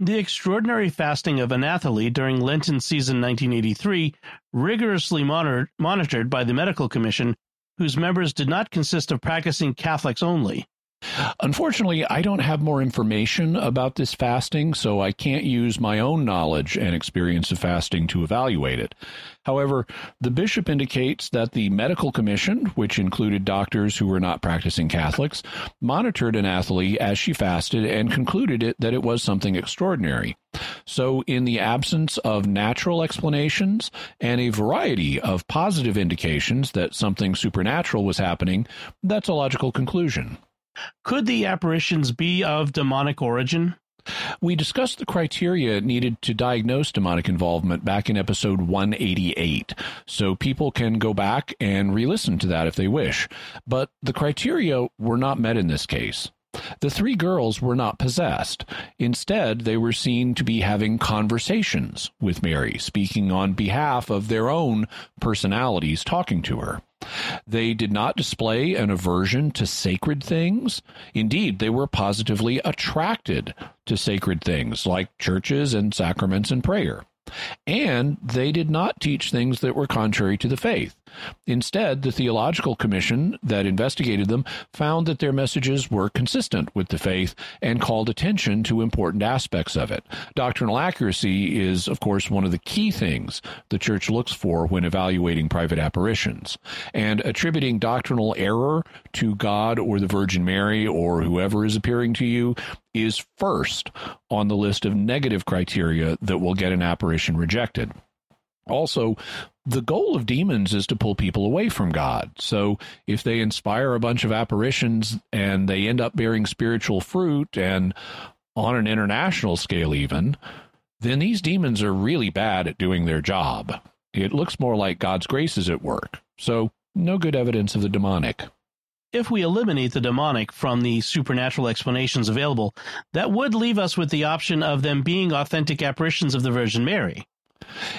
the extraordinary fasting of Anathalie during Lenten season 1983, rigorously monitored by the medical commission, whose members did not consist of practicing Catholics only. Unfortunately, I don't have more information about this fasting, so I can't use my own knowledge and experience of fasting to evaluate it. However, the bishop indicates that the medical commission, which included doctors who were not practicing Catholics, monitored Anathalie as she fasted and concluded it that it was something extraordinary. So, in the absence of natural explanations and a variety of positive indications that something supernatural was happening, that's a logical conclusion. Could the apparitions be of demonic origin? We discussed the criteria needed to diagnose demonic involvement back in episode 188, so people can go back and re listen to that if they wish. But the criteria were not met in this case. The three girls were not possessed. Instead, they were seen to be having conversations with Mary, speaking on behalf of their own personalities talking to her. They did not display an aversion to sacred things. Indeed, they were positively attracted to sacred things like churches and sacraments and prayer. And they did not teach things that were contrary to the faith. Instead, the Theological Commission that investigated them found that their messages were consistent with the faith and called attention to important aspects of it. Doctrinal accuracy is, of course, one of the key things the Church looks for when evaluating private apparitions. And attributing doctrinal error to God or the Virgin Mary or whoever is appearing to you is first on the list of negative criteria that will get an apparition rejected. Also, the goal of demons is to pull people away from God. So if they inspire a bunch of apparitions and they end up bearing spiritual fruit and on an international scale, even, then these demons are really bad at doing their job. It looks more like God's grace is at work. So, no good evidence of the demonic if we eliminate the demonic from the supernatural explanations available, that would leave us with the option of them being authentic apparitions of the Virgin Mary.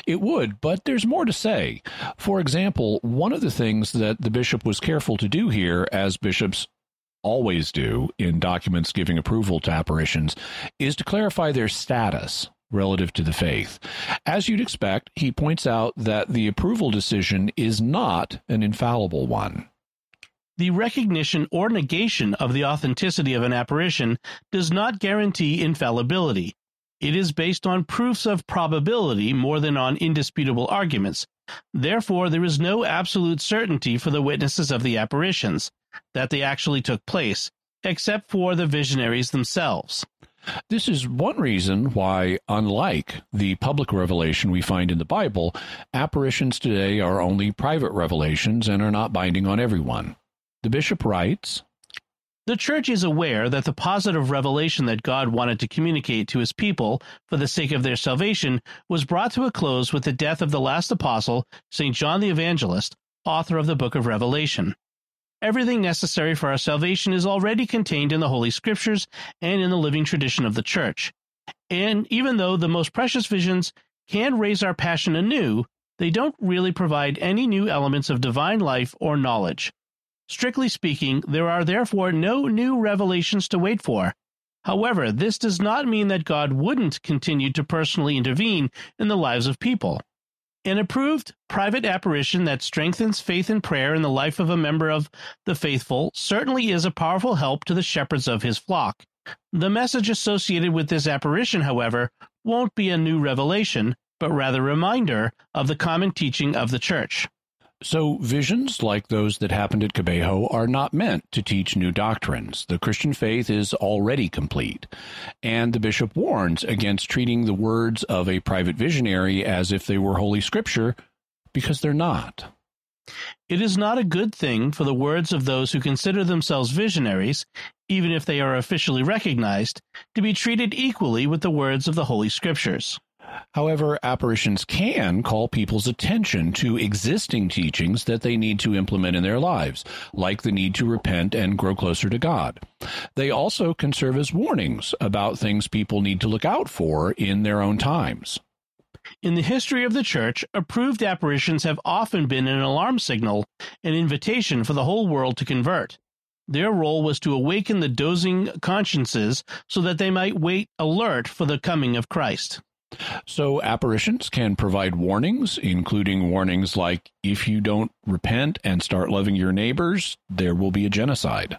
It would, but there's more to say. For example, one of the things that the bishop was careful to do here, as bishops always do in documents giving approval to apparitions, is to clarify their status relative to the faith. As you'd expect, he points out that the approval decision is not an infallible one. The recognition or negation of the authenticity of an apparition does not guarantee infallibility. It is based on proofs of probability more than on indisputable arguments. Therefore, there is no absolute certainty for the witnesses of the apparitions that they actually took place, except for the visionaries themselves. This is one reason why, unlike the public revelation we find in the Bible, apparitions today are only private revelations and are not binding on everyone. The bishop writes The church is aware that the positive revelation that God wanted to communicate to his people for the sake of their salvation was brought to a close with the death of the last apostle, St. John the Evangelist, author of the book of Revelation. Everything necessary for our salvation is already contained in the Holy Scriptures and in the living tradition of the Church. And even though the most precious visions can raise our passion anew, they don't really provide any new elements of divine life or knowledge. Strictly speaking, there are therefore no new revelations to wait for. However, this does not mean that God wouldn't continue to personally intervene in the lives of people. An approved private apparition that strengthens faith and prayer in the life of a member of the faithful certainly is a powerful help to the shepherds of his flock. The message associated with this apparition, however, won't be a new revelation, but rather a reminder of the common teaching of the Church. So, visions like those that happened at Kibeho are not meant to teach new doctrines. The Christian faith is already complete. And the bishop warns against treating the words of a private visionary as if they were Holy Scripture, because they're not. It is not a good thing for the words of those who consider themselves visionaries, even if they are officially recognized, to be treated equally with the words of the Holy Scriptures. However, apparitions can call people's attention to existing teachings that they need to implement in their lives, like the need to repent and grow closer to God. They also can serve as warnings about things people need to look out for in their own times. In the history of the Church, approved apparitions have often been an alarm signal, an invitation for the whole world to convert. Their role was to awaken the dozing consciences so that they might wait alert for the coming of Christ. So, apparitions can provide warnings, including warnings like if you don't repent and start loving your neighbors, there will be a genocide.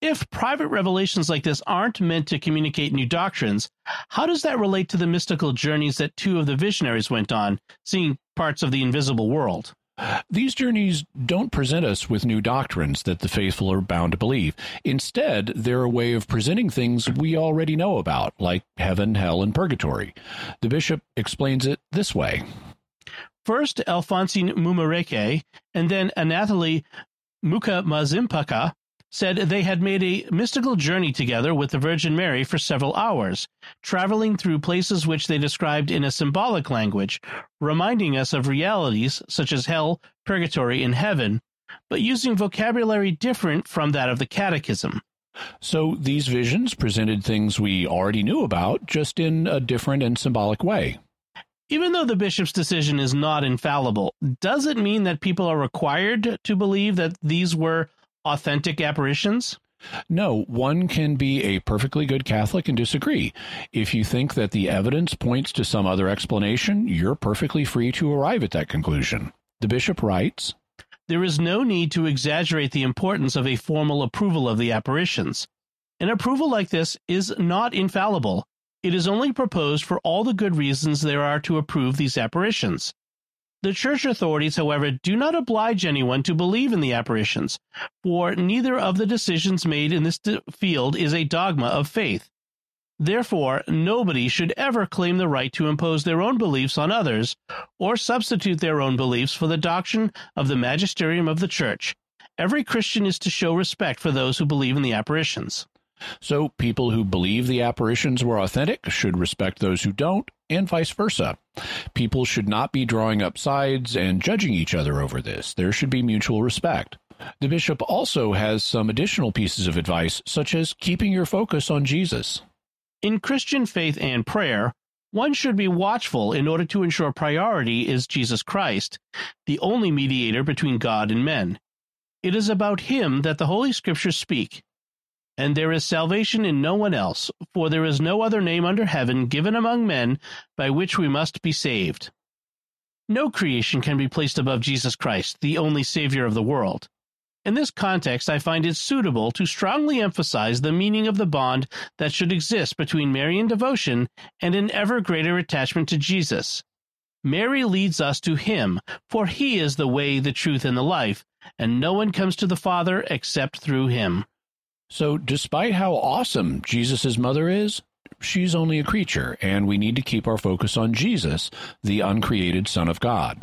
If private revelations like this aren't meant to communicate new doctrines, how does that relate to the mystical journeys that two of the visionaries went on, seeing parts of the invisible world? These journeys don't present us with new doctrines that the faithful are bound to believe. Instead, they're a way of presenting things we already know about, like heaven, hell, and purgatory. The bishop explains it this way. First, Alphonsine Mumureke, and then Anathalie Mukamazimpaka said they had made a mystical journey together with the Virgin Mary for several hours, traveling through places which they described in a symbolic language, reminding us of realities such as hell, purgatory, and heaven, but using vocabulary different from that of the Catechism. So these visions presented things we already knew about, just in a different and symbolic way. Even though the bishop's decision is not infallible, does it mean that people are required to believe that these were authentic apparitions? No, one can be a perfectly good Catholic and disagree. If you think that the evidence points to some other explanation, you're perfectly free to arrive at that conclusion. The bishop writes There is no need to exaggerate the importance of a formal approval of the apparitions. An approval like this is not infallible. It is only proposed for all the good reasons there are to approve these apparitions. The church authorities, however, do not oblige anyone to believe in the apparitions, for neither of the decisions made in this field is a dogma of faith. Therefore, nobody should ever claim the right to impose their own beliefs on others, or substitute their own beliefs for the doctrine of the magisterium of the church. Every Christian is to show respect for those who believe in the apparitions. So, people who believe the apparitions were authentic should respect those who don't, and vice versa. People should not be drawing up sides and judging each other over this. There should be mutual respect. The bishop also has some additional pieces of advice, such as keeping your focus on Jesus. In Christian faith and prayer, one should be watchful in order to ensure priority is Jesus Christ, the only mediator between God and men. It is about him that the Holy Scriptures speak, and there is salvation in no one else, for there is no other name under heaven given among men by which we must be saved. No creation can be placed above Jesus Christ, the only Savior of the world. In this context, I find it suitable to strongly emphasize the meaning of the bond that should exist between Marian devotion and an ever greater attachment to Jesus. Mary leads us to Him, for He is the way, the truth, and the life, and no one comes to the Father except through Him. So, despite how awesome Jesus' mother is, she's only a creature, and we need to keep our focus on Jesus, the uncreated Son of God.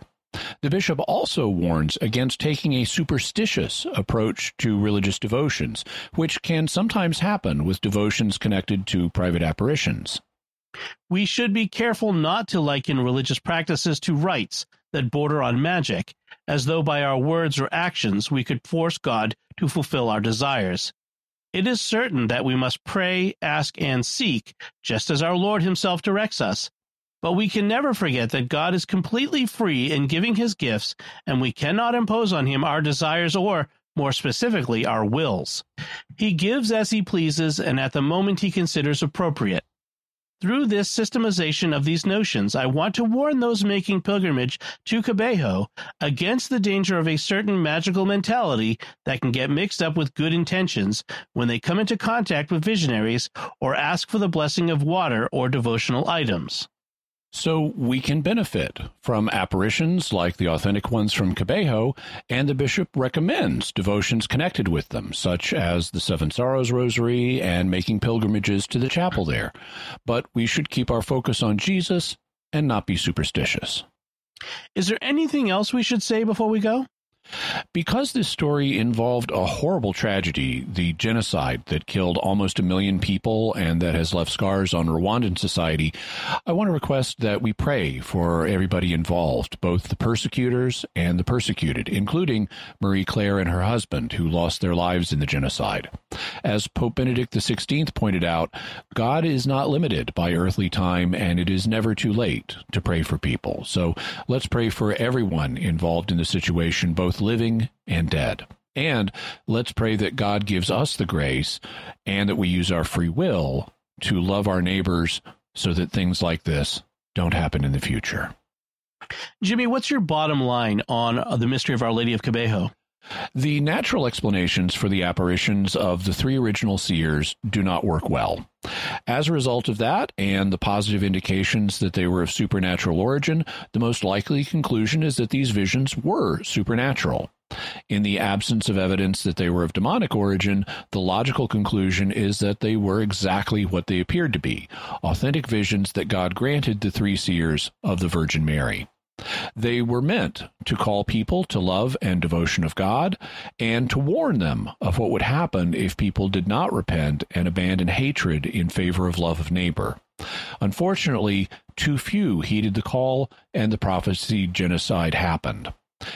The bishop also warns against taking a superstitious approach to religious devotions, which can sometimes happen with devotions connected to private apparitions. We should be careful not to liken religious practices to rites that border on magic, as though by our words or actions we could force God to fulfill our desires. It is certain that we must pray, ask, and seek, just as our Lord Himself directs us. But we can never forget that God is completely free in giving His gifts, and we cannot impose on Him our desires or, more specifically, our wills. He gives as He pleases and at the moment He considers appropriate. Through this systemization of these notions, I want to warn those making pilgrimage to Kibeho against the danger of a certain magical mentality that can get mixed up with good intentions when they come into contact with visionaries or ask for the blessing of water or devotional items. So we can benefit from apparitions like the authentic ones from Kibeho, and the bishop recommends devotions connected with them, such as the Seven Sorrows Rosary and making pilgrimages to the chapel there. But we should keep our focus on Jesus and not be superstitious. Is there anything else we should say before we go? Because this story involved a horrible tragedy, the genocide that killed almost a million people and that has left scars on Rwandan society, I want to request that we pray for everybody involved, both the persecutors and the persecuted, including Marie Claire and her husband, who lost their lives in the genocide. As Pope Benedict XVI pointed out, God is not limited by earthly time, and it is never too late to pray for people. So let's pray for everyone involved in the situation, both both living and dead. And let's pray that God gives us the grace and that we use our free will to love our neighbors so that things like this don't happen in the future. Jimmy, what's your bottom line on the mystery of Our Lady of Kibeho? The natural explanations for the apparitions of the three original seers do not work well. As a result of that, and the positive indications that they were of supernatural origin, the most likely conclusion is that these visions were supernatural. In the absence of evidence that they were of demonic origin, the logical conclusion is that they were exactly what they appeared to be authentic visions that God granted the three seers of the Virgin Mary. They were meant to call people to love and devotion of God and to warn them of what would happen if people did not repent and abandon hatred in favor of love of neighbor. Unfortunately, too few heeded the call and the prophesied genocide happened.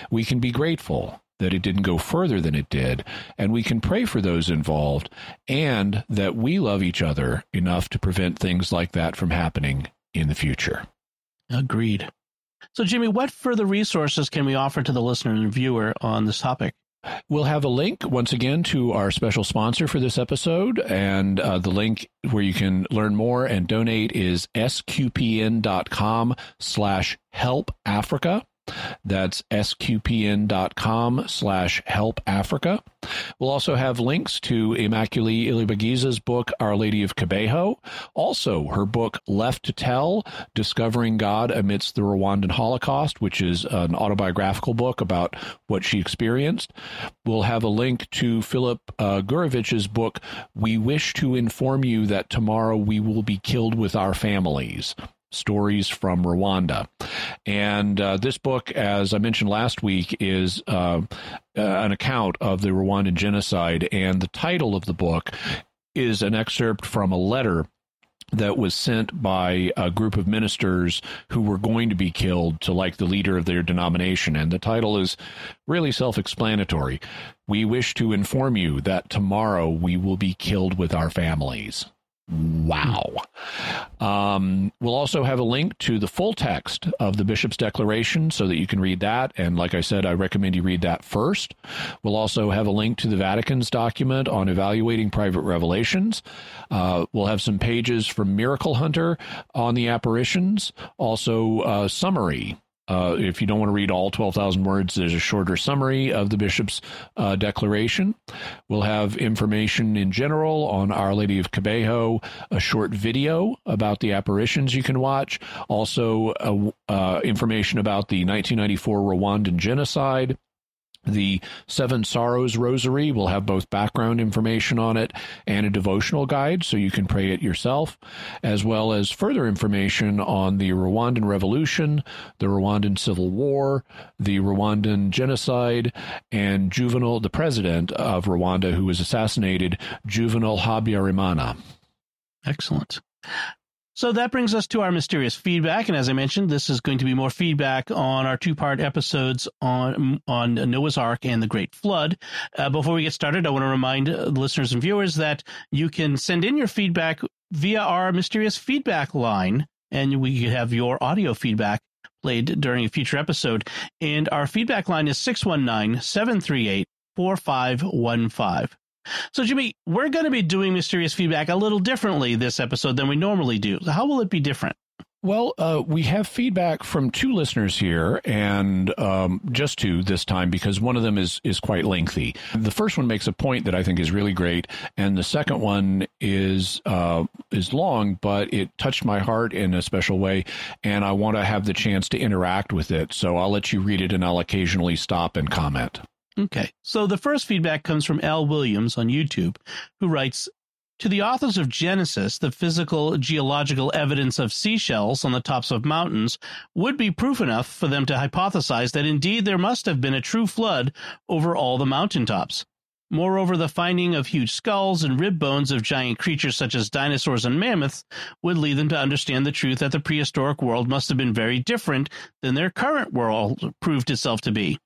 We can be grateful that it didn't go further than it did. And we can pray for those involved and that we love each other enough to prevent things like that from happening in the future. Agreed. So, Jimmy, what further resources can we offer to the listener and viewer on this topic? We'll have a link once again to our special sponsor for this episode, and uh, the link where you can learn more and donate is sqpn.com slash help Africa. That's sqpn.com slash help Africa. We'll also have links to Immaculée Ilibagiza's book, Our Lady of Kibeho. Also, her book, Left to Tell Discovering God Amidst the Rwandan Holocaust, which is an autobiographical book about what she experienced. We'll have a link to Philip uh, Gourevitch's book, We Wish to Inform You That Tomorrow We Will Be Killed with Our Families stories from Rwanda. And uh, this book, as I mentioned last week, is uh, uh, an account of the Rwandan genocide. And the title of the book is an excerpt from a letter that was sent by a group of ministers who were going to be killed to like the leader of their denomination and the title is really self-explanatory we wish to inform you that tomorrow we will be killed with our families Wow. Um, we'll also have a link to the full text of the bishop's declaration so that you can read that. And like I said, I recommend you read that first. We'll also have a link to the Vatican's document on evaluating private revelations. Uh, we'll have some pages from Miracle Hunter on the apparitions, also a summary uh, if you don't want to read all 12,000 words, there's a shorter summary of the bishop's uh, declaration. We'll have information in general on Our Lady of Kibeho, a short video about the apparitions you can watch, also uh, information about the 1994 Rwandan genocide, the Seven Sorrows Rosary will have both background information on it and a devotional guide, so you can pray it yourself, as well as further information on the Rwandan Revolution, the Rwandan Civil War, the Rwandan genocide, and Juvenal, the president of Rwanda who was assassinated, Juvenal Habyarimana. Excellent. So that brings us to our mysterious feedback, and as I mentioned, this is going to be more feedback on our two-part episodes on on Noah's Ark and the Great Flood. Uh, before we get started, I want to remind uh, listeners and viewers that you can send in your feedback via our mysterious feedback line, and we have your audio feedback played during a future episode. And our feedback line is 619 738 4515. So, Jimmy, we're going to be doing mysterious feedback a little differently this episode than we normally do. How will it be different? Well, uh, we have feedback from two listeners here, and um, just two this time because one of them is is quite lengthy. The first one makes a point that I think is really great, and the second one is uh, is long, but it touched my heart in a special way, and I want to have the chance to interact with it. So I'll let you read it, and I'll occasionally stop and comment. Okay. So the first feedback comes from Al Williams on YouTube, who writes To the authors of Genesis, the physical geological evidence of seashells on the tops of mountains would be proof enough for them to hypothesize that indeed there must have been a true flood over all the mountaintops. Moreover, the finding of huge skulls and rib bones of giant creatures such as dinosaurs and mammoths would lead them to understand the truth that the prehistoric world must have been very different than their current world proved itself to be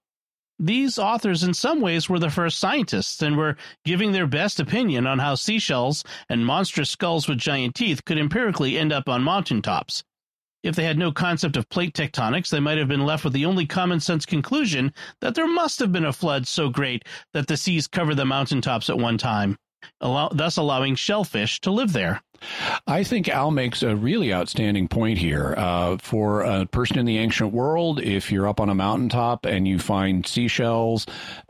these authors in some ways were the first scientists and were giving their best opinion on how seashells and monstrous skulls with giant teeth could empirically end up on mountaintops. If they had no concept of plate tectonics, they might have been left with the only common sense conclusion that there must have been a flood so great that the seas covered the mountaintops at one time, allow- thus allowing shellfish to live there. I think Al makes a really outstanding point here. Uh, for a person in the ancient world, if you're up on a mountaintop and you find seashells,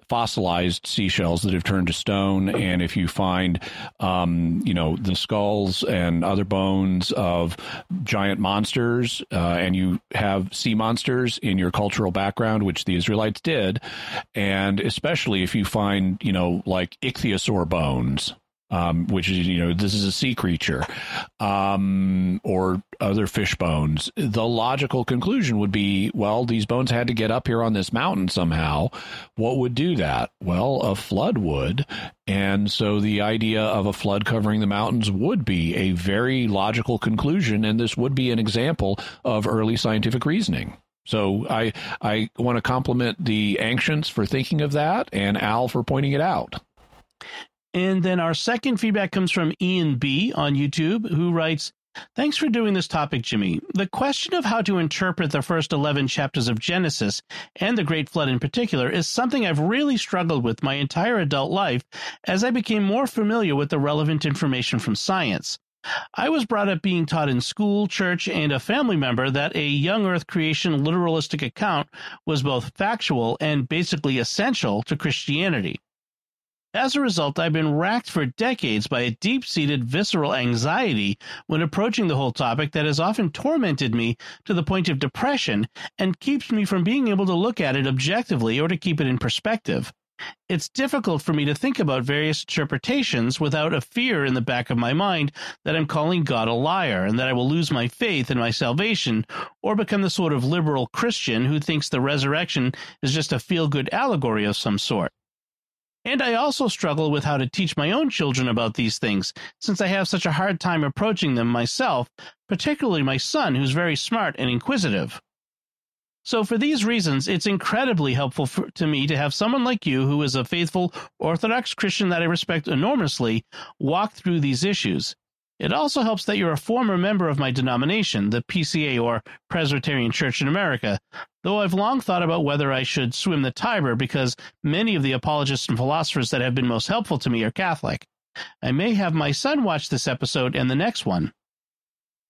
fossilized seashells that have turned to stone, and if you find, um, you know, the skulls and other bones of giant monsters, uh, and you have sea monsters in your cultural background, which the Israelites did, and especially if you find, you know, like ichthyosaur bones um, which is you know this is a sea creature, um, or other fish bones. The logical conclusion would be, well, these bones had to get up here on this mountain somehow. What would do that? Well, a flood would, and so the idea of a flood covering the mountains would be a very logical conclusion, and this would be an example of early scientific reasoning. So I I want to compliment the Ancients for thinking of that and Al for pointing it out. And then our second feedback comes from Ian B on YouTube, who writes, Thanks for doing this topic, Jimmy. The question of how to interpret the first 11 chapters of Genesis, and the Great Flood in particular, is something I've really struggled with my entire adult life as I became more familiar with the relevant information from science. I was brought up being taught in school, church, and a family member that a young Earth creation literalistic account was both factual and basically essential to Christianity. As a result, I've been racked for decades by a deep seated visceral anxiety when approaching the whole topic that has often tormented me to the point of depression and keeps me from being able to look at it objectively or to keep it in perspective. It's difficult for me to think about various interpretations without a fear in the back of my mind that I'm calling God a liar and that I will lose my faith in my salvation or become the sort of liberal Christian who thinks the resurrection is just a feel good allegory of some sort. And I also struggle with how to teach my own children about these things, since I have such a hard time approaching them myself, particularly my son, who's very smart and inquisitive. So, for these reasons, it's incredibly helpful for, to me to have someone like you, who is a faithful Orthodox Christian that I respect enormously, walk through these issues. It also helps that you're a former member of my denomination, the PCA or Presbyterian Church in America, though I've long thought about whether I should swim the Tiber because many of the apologists and philosophers that have been most helpful to me are Catholic. I may have my son watch this episode and the next one.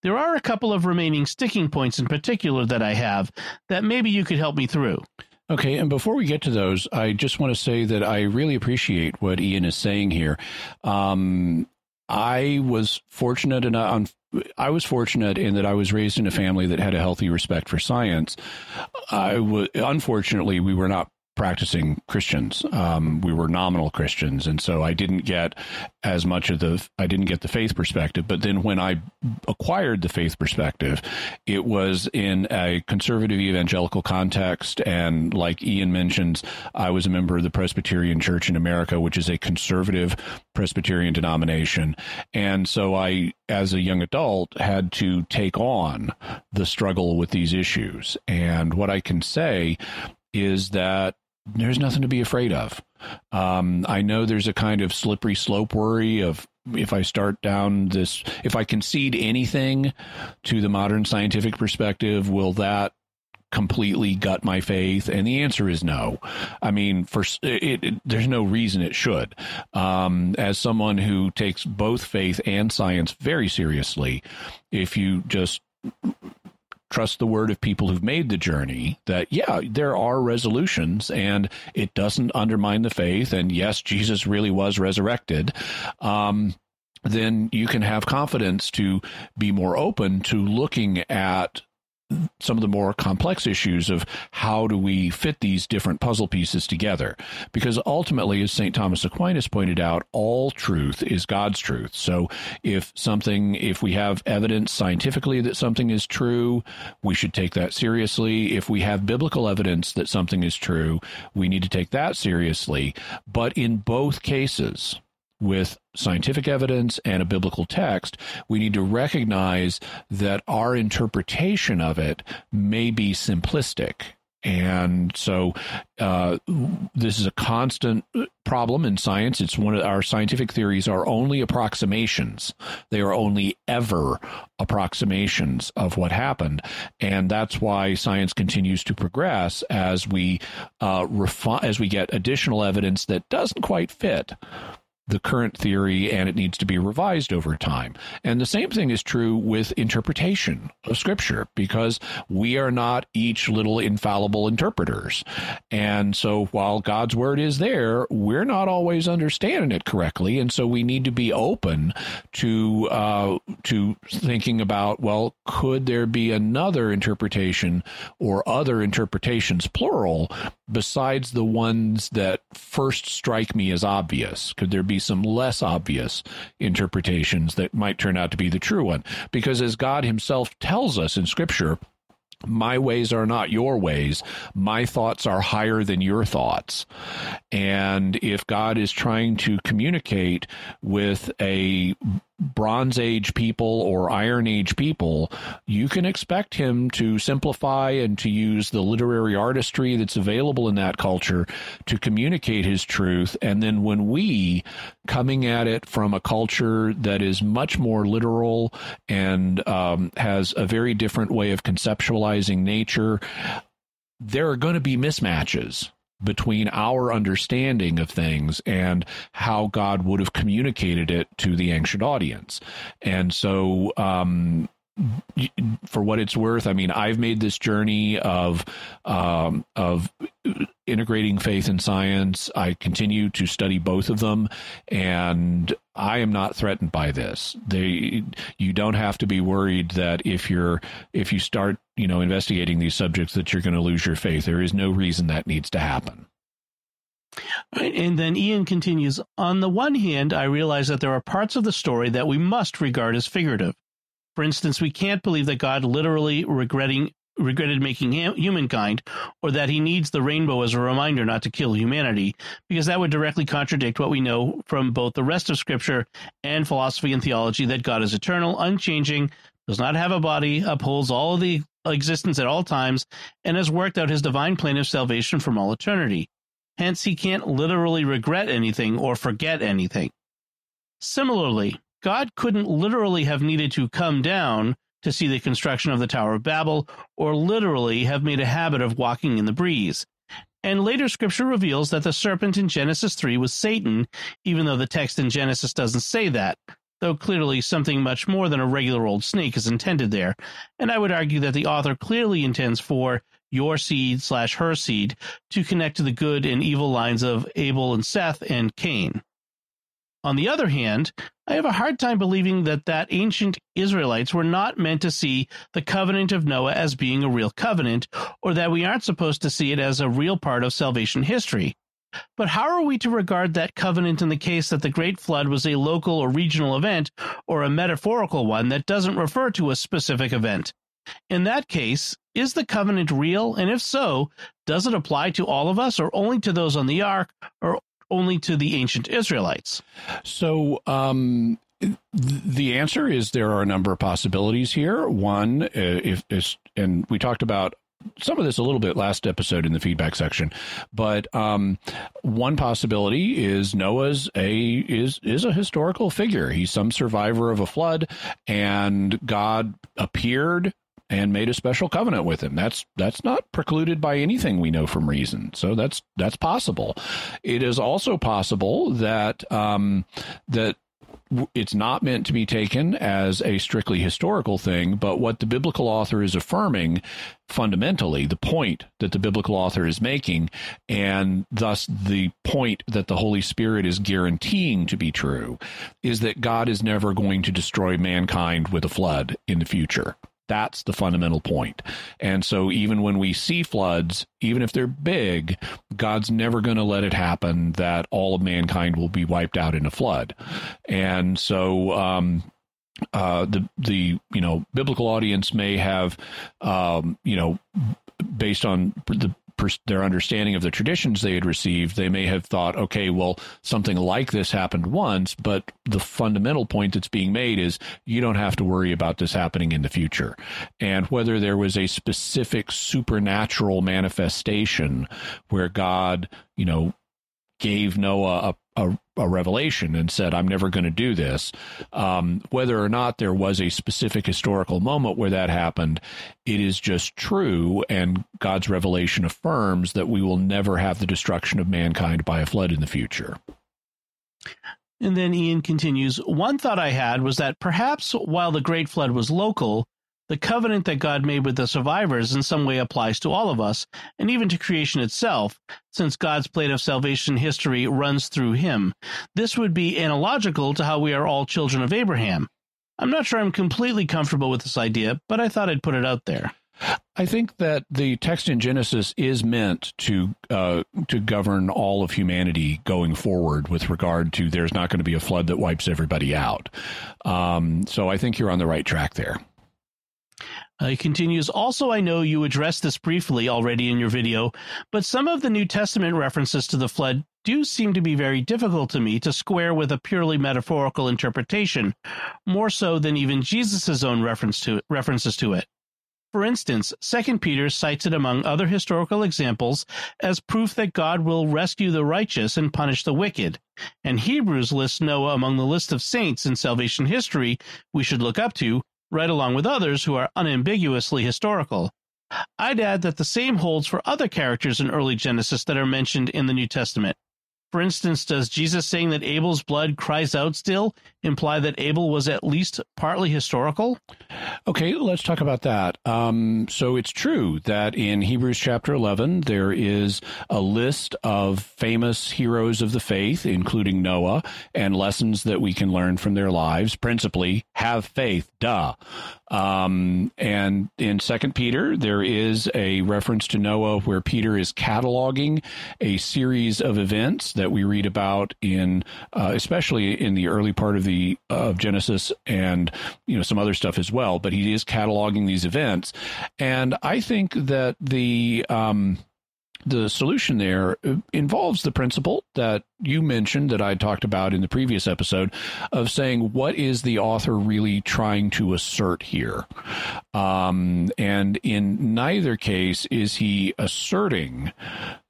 There are a couple of remaining sticking points in particular that I have that maybe you could help me through. Okay, and before we get to those, I just want to say that I really appreciate what Ian is saying here. Um, I was fortunate enough. I was fortunate in that I was raised in a family that had a healthy respect for science. I was unfortunately we were not practicing Christians. Um, we were nominal Christians, and so I didn't get as much of the I didn't get the faith perspective. But then when I acquired the faith perspective, it was in a conservative evangelical context, and like Ian mentions, I was a member of the Presbyterian Church in America, which is a conservative Presbyterian denomination, and so I, as a young adult, had to take on the struggle with these issues. And what I can say is that there's nothing to be afraid of. Um, I know there's a kind of slippery slope worry of if I start down this, if I concede anything to the modern scientific perspective, will that completely gut my faith? And the answer is no. I mean, for it, it, there's no reason it should. Um, as someone who takes both faith and science very seriously, if you just trust the word of people who've made the journey that yeah there are resolutions and it doesn't undermine the faith and yes jesus really was resurrected um, then you can have confidence to be more open to looking at some of the more complex issues of how do we fit these different puzzle pieces together. Because ultimately, as St. Thomas Aquinas pointed out, all truth is God's truth. So if something, if we have evidence scientifically that something is true, we should take that seriously. If we have biblical evidence that something is true, we need to take that seriously. But in both cases, with scientific evidence and a biblical text, we need to recognize that our interpretation of it may be simplistic. And so, uh, this is a constant problem in science. It's one of our scientific theories are only approximations. They are only ever approximations of what happened, and that's why science continues to progress as we uh, refine as we get additional evidence that doesn't quite fit the current theory and it needs to be revised over time. And the same thing is true with interpretation of scripture because we are not each little infallible interpreters. And so while God's word is there, we're not always understanding it correctly. And so we need to be open to, uh, to thinking about, well, could there be another interpretation or other interpretations, plural, besides the ones that first strike me as obvious? Could there be some less obvious interpretations that might turn out to be the true one? Because as God himself tells us in Scripture, my ways are not your ways. My thoughts are higher than your thoughts. And if God is trying to communicate with a Bronze Age people or Iron Age people, you can expect him to simplify and to use the literary artistry that's available in that culture to communicate his truth. And then when we, coming at it from a culture that is much more literal and um, has a very different way of conceptualizing nature, there are going to be mismatches between our understanding of things and how God would have communicated it to the ancient audience. And so, um, for what it's worth, I mean, I've made this journey of um, of integrating faith and science. I continue to study both of them, and I am not threatened by this. They, you don't have to be worried that if you're if you start, you know, investigating these subjects, that you're going to lose your faith. There is no reason that needs to happen. And then Ian continues On the one hand, I realize that there are parts of the story that we must regard as figurative. For instance, we can't believe that God literally regretting regretted making humankind or that he needs the rainbow as a reminder not to kill humanity because that would directly contradict what we know from both the rest of scripture and philosophy and theology that God is eternal, unchanging, does not have a body, upholds all of the existence at all times, and has worked out his divine plan of salvation from all eternity. Hence, he can't literally regret anything or forget anything. Similarly, God couldn't literally have needed to come down to see the construction of the Tower of Babel, or literally have made a habit of walking in the breeze. And later scripture reveals that the serpent in Genesis 3 was Satan, even though the text in Genesis doesn't say that, though clearly something much more than a regular old snake is intended there. And I would argue that the author clearly intends for your seed slash her seed to connect to the good and evil lines of Abel and Seth and Cain. On the other hand, I have a hard time believing that that ancient Israelites were not meant to see the covenant of Noah as being a real covenant, or that we aren't supposed to see it as a real part of salvation history. But how are we to regard that covenant in the case that the Great Flood was a local or regional event, or a metaphorical one that doesn't refer to a specific event? In that case, is the covenant real? And if so, does it apply to all of us, or only to those on the ark, or only to the ancient Israelites? So, um, the answer is there are a number of possibilities here. One, uh, if, if and we talked about some of this a little bit last episode in the feedback section, but um, one possibility is Noah's a is is a historical figure. He's some survivor of a flood, and God appeared and made a special covenant with him. That's that's not precluded by anything we know from reason. So that's that's possible. It is also possible that um, that it's not meant to be taken as a strictly historical thing, but what the biblical author is affirming fundamentally, the point that the biblical author is making, and thus the point that the Holy Spirit is guaranteeing to be true, is that God is never going to destroy mankind with a flood in the future. That's the fundamental point. And so even when we see floods, even if they're big, God's never going to let it happen that all of mankind will be wiped out in a flood. And so um, uh, the the you know biblical audience may have um, you know based on the their understanding of the traditions they had received, they may have thought, okay, well, something like this happened once, but the fundamental point that's being made is you don't have to worry about this happening in the future. And whether there was a specific supernatural manifestation where God, you know, gave Noah a, a, a revelation and said, I'm never going to do this. Um, whether or not there was a specific historical moment where that happened, it is just true. And God's revelation affirms that we will never have the destruction of mankind by a flood in the future. And then Ian continues One thought I had was that perhaps while the Great Flood was local, the covenant that God made with the survivors in some way applies to all of us, and even to creation itself, since God's plan of salvation history runs through him. This would be analogical to how we are all children of Abraham. I'm not sure I'm completely comfortable with this idea, but I thought I'd put it out there. I think that the text in Genesis is meant to uh, to govern all of humanity going forward with regard to there's not going to be a flood that wipes everybody out. Um, so I think you're on the right track there. Uh, he continues, also, I know you addressed this briefly already in your video, but some of the New Testament references to the flood do seem to be very difficult to me to square with a purely metaphorical interpretation, more so than even Jesus' own reference to, references to it. For instance, 2 Peter cites it among other historical examples as proof that God will rescue the righteous and punish the wicked, and Hebrews lists Noah among the list of saints in salvation history we should look up to, right along with others who are unambiguously historical. I'd add that the same holds for other characters in early Genesis that are mentioned in the New Testament. For instance, does Jesus saying that Abel's blood cries out still imply that Abel was at least partly historical? Okay, let's talk about that. Um, so it's true that in Hebrews chapter 11, there is a list of famous heroes of the faith, including Noah, and lessons that we can learn from their lives. Principally, have faith, duh. Um, and in Second Peter, there is a reference to Noah where Peter is cataloging a series of events that we read about in, uh, especially in the early part of the of Genesis, and you know some other stuff as well. But he is cataloging these events, and I think that the um, the solution there involves the principle that you mentioned that I talked about in the previous episode of saying what is the author really trying to assert here, um, and in neither case is he asserting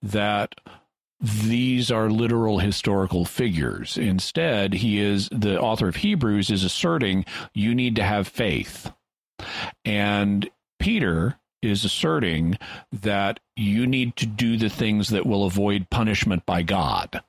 that these are literal historical figures. Instead, he is the author of Hebrews is asserting you need to have faith. And Peter is asserting that you need to do the things that will avoid punishment by God.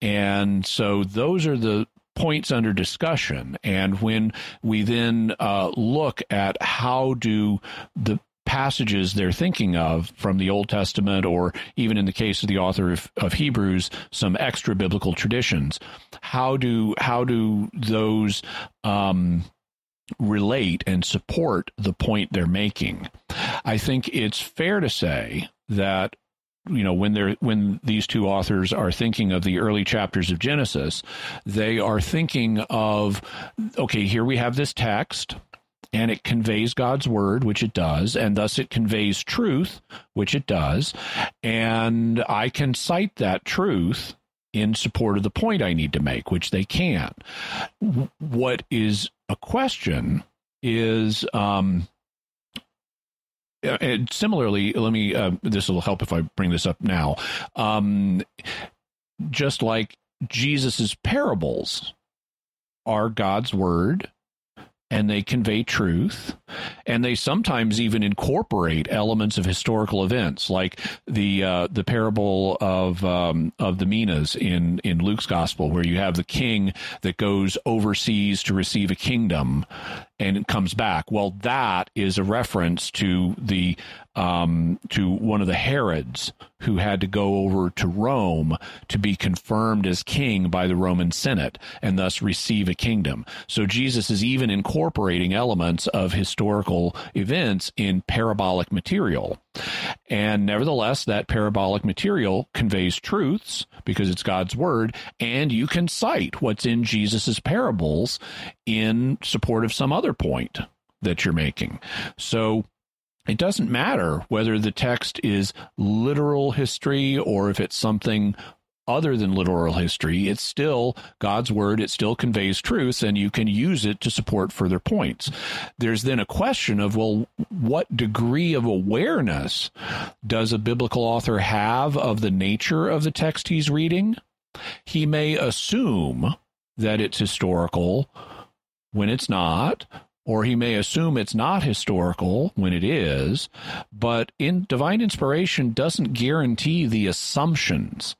And so those are the points under discussion. And when we then uh, look at how do the passages they're thinking of from the Old Testament, or even in the case of the author of, of Hebrews, some extra biblical traditions. How do how do those um, relate and support the point they're making? I think it's fair to say that you know when they're when these two authors are thinking of the early chapters of Genesis, they are thinking of okay, here we have this text and it conveys God's word, which it does, and thus it conveys truth, which it does, and I can cite that truth in support of the point I need to make, which they can't. What is a question is um, and similarly, let me. Uh, this will help if I bring this up now. Um, just like Jesus's parables are God's word, and they convey truth and they sometimes even incorporate elements of historical events like the uh, the parable of um, of the minas in in Luke's gospel where you have the king that goes overseas to receive a kingdom and it comes back well that is a reference to the um, to one of the Herods who had to go over to Rome to be confirmed as king by the Roman Senate and thus receive a kingdom. So Jesus is even incorporating elements of historical events in parabolic material. And nevertheless, that parabolic material conveys truths because it's God's word, and you can cite what's in Jesus's parables in support of some other point that you're making. So it doesn't matter whether the text is literal history or if it's something other than literal history, it's still God's word. It still conveys truth, and you can use it to support further points. There's then a question of, well, what degree of awareness does a biblical author have of the nature of the text he's reading? He may assume that it's historical when it's not, or he may assume it's not historical when it is, but in divine inspiration doesn't guarantee the assumptions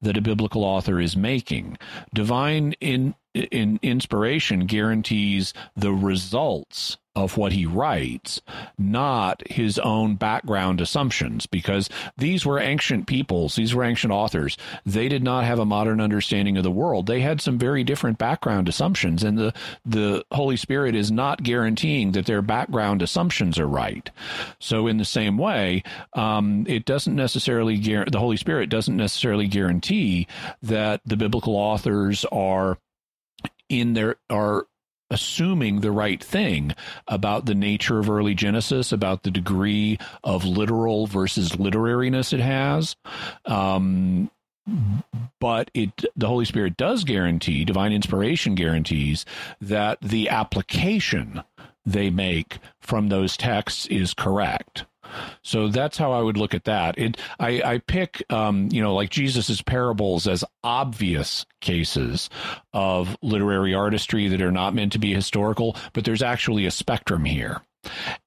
that a biblical author is making. Divine in, in inspiration guarantees the results of what he writes, not his own background assumptions, because these were ancient peoples, these were ancient authors. They did not have a modern understanding of the world. They had some very different background assumptions, and the, the Holy Spirit is not guaranteeing that their background assumptions are right. So, in the same way, um, it doesn't necessarily, the Holy Spirit doesn't necessarily guarantee that the biblical authors are in their are assuming the right thing about the nature of early Genesis, about the degree of literal versus literariness it has. Um, but it the Holy Spirit does guarantee, divine inspiration guarantees that the application they make from those texts is correct. So that's how I would look at that. It, I, I pick, um, you know, like Jesus's parables as obvious cases of literary artistry that are not meant to be historical, but there's actually a spectrum here,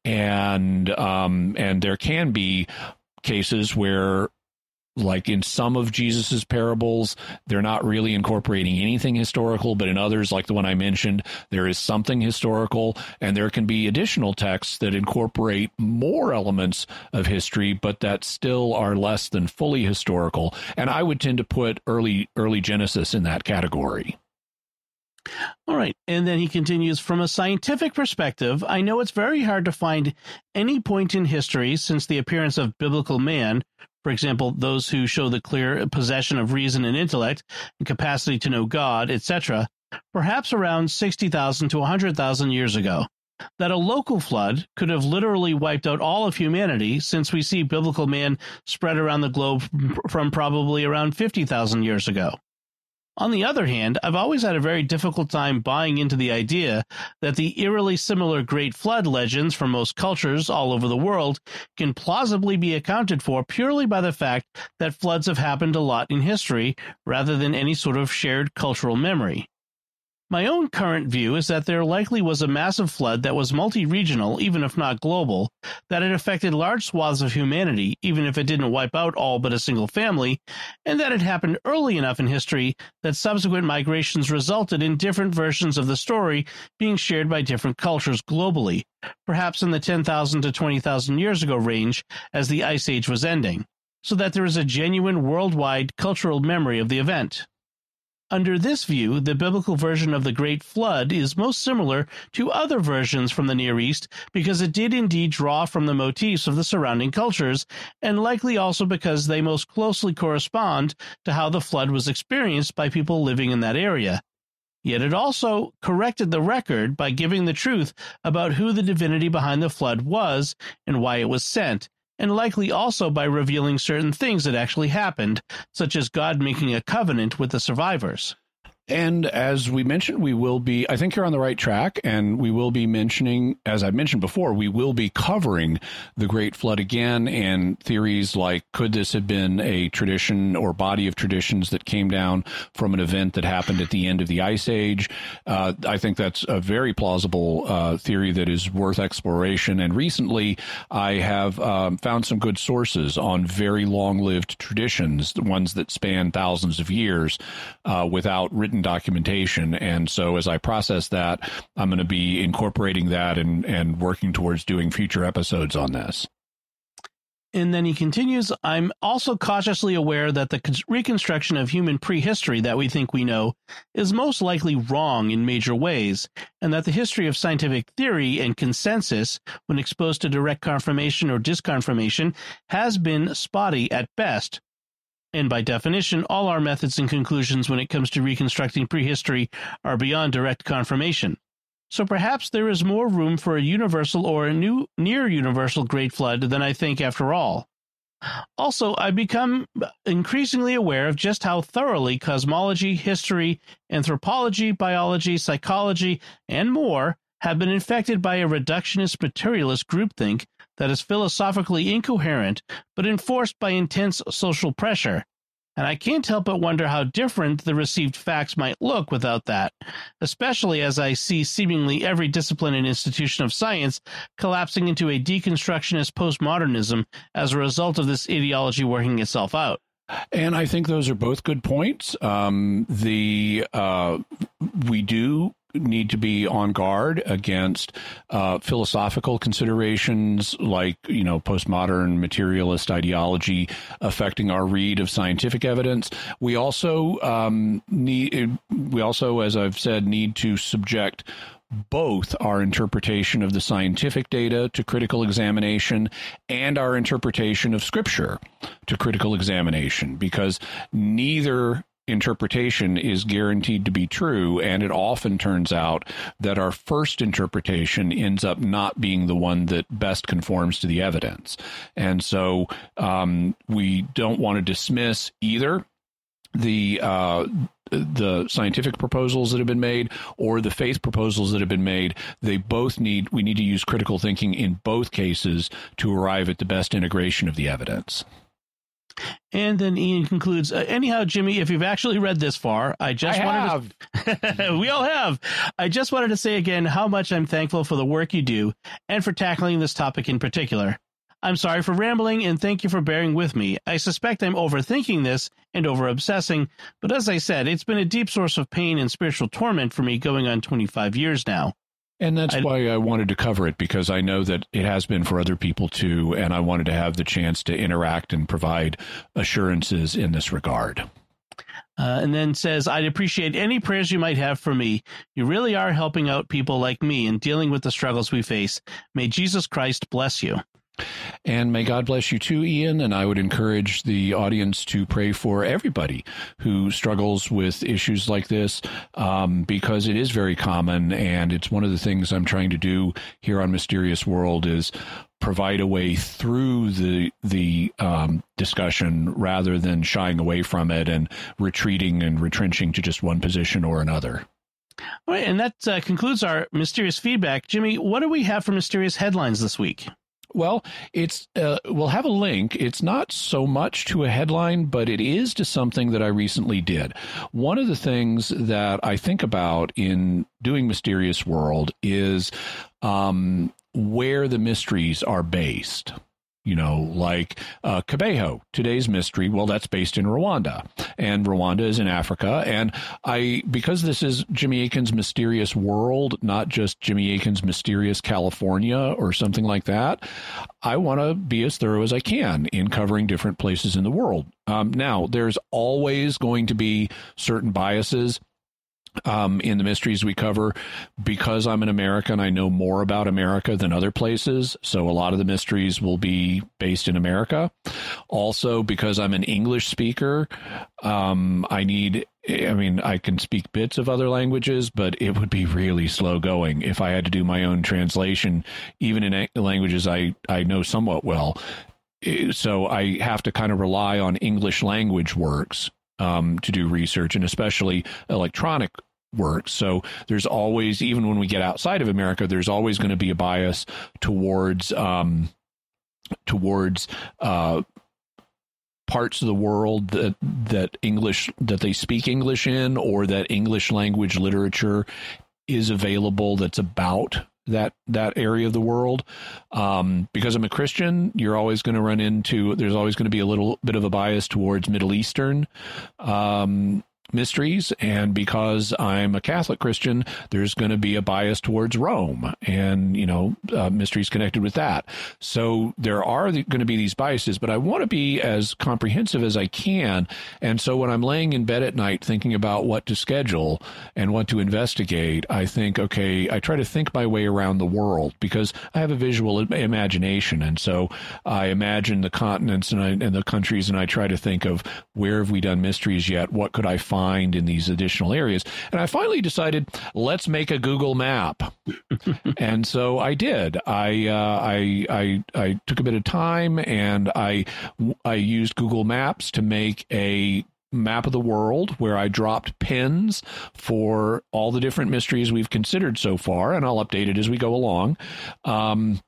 and um, and there can be cases where like in some of Jesus's parables, they're not really incorporating anything historical, but in others, like the one I mentioned, there is something historical, and there can be additional texts that incorporate more elements of history, but that still are less than fully historical. And I would tend to put early early Genesis in that category. All right. And then he continues From a scientific perspective, I know it's very hard to find any point in history since the appearance of biblical man for example, those who show the clear possession of reason and intellect and capacity to know God, etc., perhaps around 60,000 to 100,000 years ago. That a local flood could have literally wiped out all of humanity, since we see biblical man spread around the globe from probably around 50,000 years ago. On the other hand, I've always had a very difficult time buying into the idea that the eerily similar Great Flood legends from most cultures all over the world can plausibly be accounted for purely by the fact that floods have happened a lot in history rather than any sort of shared cultural memory. My own current view is that there likely was a massive flood that was multi regional, even if not global, that it affected large swaths of humanity, even if it didn't wipe out all but a single family, and that it happened early enough in history that subsequent migrations resulted in different versions of the story being shared by different cultures globally, perhaps in the 10,000 to 20,000 years ago range as the Ice Age was ending, so that there is a genuine worldwide cultural memory of the event. Under this view, the biblical version of the Great Flood is most similar to other versions from the Near East because it did indeed draw from the motifs of the surrounding cultures, and likely also because they most closely correspond to how the flood was experienced by people living in that area. Yet it also corrected the record by giving the truth about who the divinity behind the flood was and why it was sent, and likely also by revealing certain things that actually happened, such as God making a covenant with the survivors. And as we mentioned, we will be, I think you're on the right track, and we will be mentioning, as I mentioned before, we will be covering the Great Flood again and theories like could this have been a tradition or body of traditions that came down from an event that happened at the end of the Ice Age? Uh, I think that's a very plausible uh, theory that is worth exploration. And recently, I have um, found some good sources on very long lived traditions, the ones that span thousands of years uh, without written written documentation. And so as I process that, I'm going to be incorporating that and, and working towards doing future episodes on this. And then he continues, I'm also cautiously aware that the reconstruction of human prehistory that we think we know is most likely wrong in major ways, and that the history of scientific theory and consensus, when exposed to direct confirmation or disconfirmation, has been spotty at best, and by definition, all our methods and conclusions when it comes to reconstructing prehistory are beyond direct confirmation. So perhaps there is more room for a universal or a new near universal great flood than I think after all. Also, I become increasingly aware of just how thoroughly cosmology, history, anthropology, biology, psychology, and more have been infected by a reductionist materialist groupthink that is philosophically incoherent but enforced by intense social pressure. And I can't help but wonder how different the received facts might look without that, especially as I see seemingly every discipline and institution of science collapsing into a deconstructionist postmodernism as a result of this ideology working itself out. And I think those are both good points. Um, the uh, we do need to be on guard against uh, philosophical considerations like you know postmodern materialist ideology affecting our read of scientific evidence. We also um, need we also, as I've said, need to subject both our interpretation of the scientific data to critical examination and our interpretation of scripture to critical examination because neither interpretation is guaranteed to be true. And it often turns out that our first interpretation ends up not being the one that best conforms to the evidence. And so um, we don't want to dismiss either the uh, the scientific proposals that have been made or the faith proposals that have been made they both need we need to use critical thinking in both cases to arrive at the best integration of the evidence and then Ian concludes, uh, anyhow, Jimmy, if you've actually read this far, I just I wanted to, we all have. I just wanted to say again how much I'm thankful for the work you do and for tackling this topic in particular. I'm sorry for rambling and thank you for bearing with me. I suspect I'm overthinking this and over obsessing, but as I said, it's been a deep source of pain and spiritual torment for me going on 25 years now. And that's I- why I wanted to cover it because I know that it has been for other people too. And I wanted to have the chance to interact and provide assurances in this regard. Uh, and then says, I'd appreciate any prayers you might have for me. You really are helping out people like me in dealing with the struggles we face. May Jesus Christ bless you. And may God bless you too, Ian. And I would encourage the audience to pray for everybody who struggles with issues like this um, because it is very common. And it's one of the things I'm trying to do here on Mysterious World is provide a way through the the um, discussion rather than shying away from it and retreating and retrenching to just one position or another. All right, and that uh, concludes our mysterious feedback. Jimmy, what do we have for mysterious headlines this week? Well, it's uh, we'll have a link. It's not so much to a headline, but it is to something that I recently did. One of the things that I think about in doing Mysterious World is um, where the mysteries are based. You know, like uh, Kibeho, today's mystery. Well, that's based in Rwanda, and Rwanda is in Africa. And I, because this is Jimmy Akin's Mysterious World, not just Jimmy Akin's Mysterious California or something like that, I want to be as thorough as I can in covering different places in the world. Um, now, there's always going to be certain biases um, in the mysteries we cover because I'm an American. I know more about America than other places, so a lot of the mysteries will be based in America. Also, because I'm an English speaker, um, I need. I mean, I can speak bits of other languages, but it would be really slow going if I had to do my own translation, even in languages I I know somewhat well. Eh, So I have to kind of rely on English language works um, to do research and especially electronic work. So there's always, even when we get outside of America, there's always going to be a bias towards um, towards uh, parts of the world that that English that they speak English in, or that English language literature is available that's about that that area of the world. Um, because i'm a christian you're always going to run into there's always going to be a little bit of a bias towards middle eastern. Um, mysteries and because i'm a catholic christian there's going to be a bias towards rome and you know uh, mysteries connected with that. So there are going to be these biases but i want to be as comprehensive as i can and so when i'm laying in bed at night thinking about what to schedule and what to investigate i think okay i try to think my way around the world because i have a visual im- imagination and so i imagine the continents and, I, and the countries and i try to think of where have we done mysteries yet? What could i find in these additional areas and i finally decided let's make a google map and so I did. I, uh, I I I took a bit of time and I I used Google Maps to make a map of the world where I dropped pins for all the different mysteries we've considered so far, and I'll update it as we go along. Um,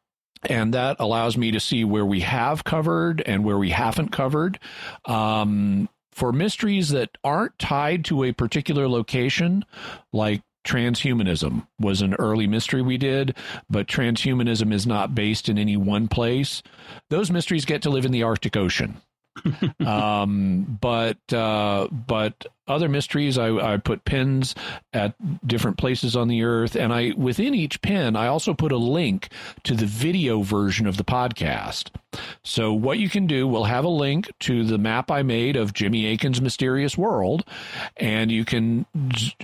and that allows me to see where we have covered and where we haven't covered. Um, for mysteries that aren't tied to a particular location, like transhumanism was an early mystery we did, but transhumanism is not based in any one place. Those mysteries get to live in the Arctic Ocean. um, but uh, but other mysteries, I, I put pins at different places on the earth, and I within each pin, I also put a link to the video version of the podcast. So what you can do, we'll have a link to the map I made of Jimmy Akin's Mysterious World, and you can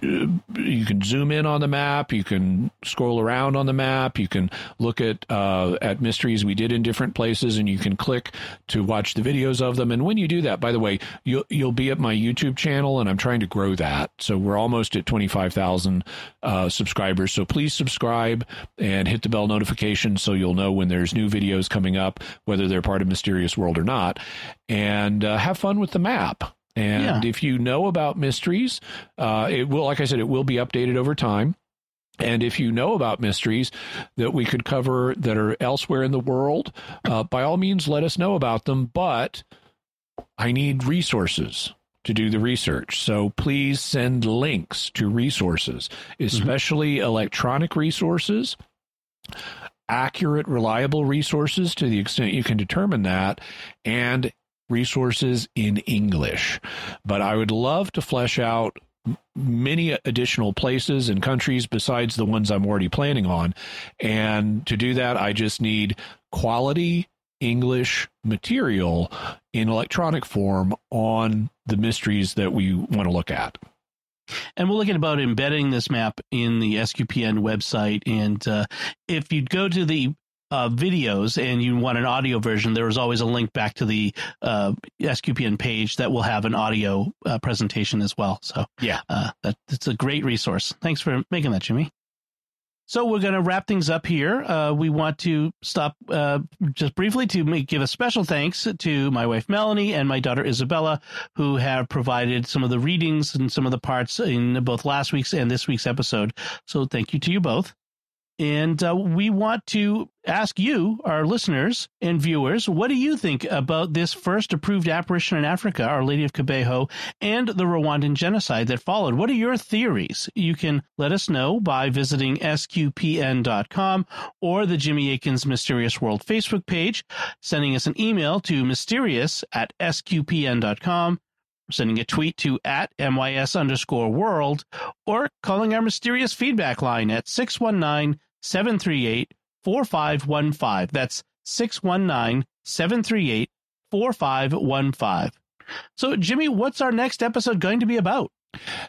you can zoom in on the map, you can scroll around on the map, you can look at uh, at mysteries we did in different places, and you can click to watch the videos of them. And when you do that, by the way, you'll you'll be at my YouTube channel, and I'm trying to grow that. So we're almost at 25,000 uh, subscribers. So please subscribe and hit the bell notification so you'll know when there's new videos coming up, whether they're part of Mysterious World or not. And uh, have fun with the map. And yeah. if you know about mysteries, uh, it will, like I said, it will be updated over time. And if you know about mysteries that we could cover that are elsewhere in the world, uh, by all means, let us know about them. But I need resources to do the research. So please send links to resources, mm-hmm. especially mm-hmm. electronic resources, accurate, reliable resources to the extent you can determine that, and resources in English. But I would love to flesh out many additional places and countries besides the ones I'm already planning on. And to do that, I just need quality English material in electronic form on the mysteries that we want to look at. And we'll look at about embedding this map in the SQPN website. And uh, if you go to the uh, videos and you want an audio version, there is always a link back to the uh, SQPN page that will have an audio uh, presentation as well. So yeah, uh, that it's a great resource. Thanks for making that, Jimmy. So we're going to wrap things up here. Uh, we want to stop uh, just briefly to make, give a special thanks to my wife Melanie and my daughter Isabella, who have provided some of the readings and some of the parts in both last week's and this week's episode. So thank you to you both. And uh, we want to ask you, our listeners and viewers, what do you think about this first approved apparition in Africa, Our Lady of Kibeho, and the Rwandan genocide that followed? What are your theories? You can let us know by visiting sqpn.com or the Jimmy Akins Mysterious World Facebook page, sending us an email to mysterious at sqpn.com sending a tweet to at MYS underscore world, or calling our mysterious feedback line at 619 738 4515. That's 619 738 4515. So, Jimmy, what's our next episode going to be about?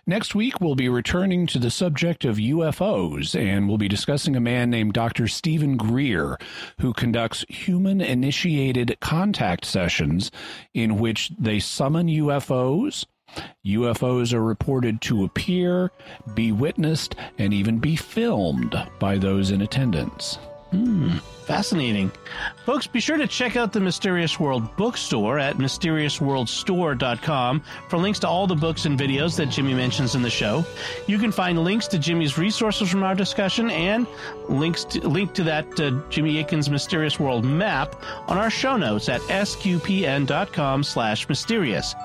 Next week, we'll be returning to the subject of UFOs, and we'll be discussing a man named Dr. Stephen Greer, who conducts human initiated contact sessions in which they summon UFOs UFOs are reported to appear, be witnessed, and even be filmed by those in attendance. Hmm, fascinating. Folks, be sure to check out the Mysterious World bookstore at mysteriousworldstore.com for links to all the books and videos that Jimmy mentions in the show. You can find links to Jimmy's resources from our discussion and links to, link to that uh, Jimmy Akin's Mysterious World map on our show notes at sqpn.com slash mysterious.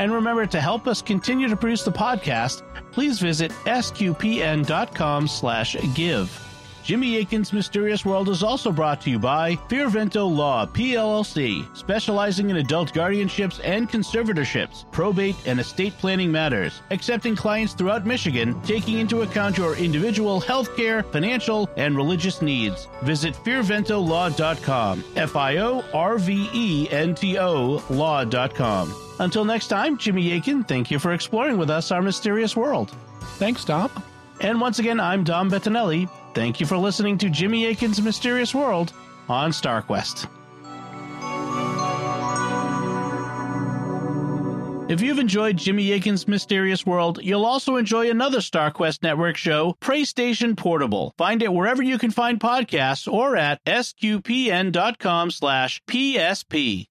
And remember to help us continue to produce the podcast, please visit sqpn.com slash give. Jimmy Akin's Mysterious World is also brought to you by Fiorvento Law, PLLC, specializing in adult guardianships and conservatorships, probate, and estate planning matters, accepting clients throughout Michigan, taking into account your individual healthcare, financial, and religious needs. Visit fiorventolaw.com, F I O R V E N T O law.com. Until next time, Jimmy Akin, thank you for exploring with us our mysterious world. Thanks, Dom. And once again, I'm Dom Bettinelli. Thank you for listening to Jimmy Akin's Mysterious World on StarQuest. If you've enjoyed Jimmy Akin's Mysterious World, you'll also enjoy another StarQuest Network show, Pray Station Portable. Find it wherever you can find podcasts or at sqpn.com slash PSP.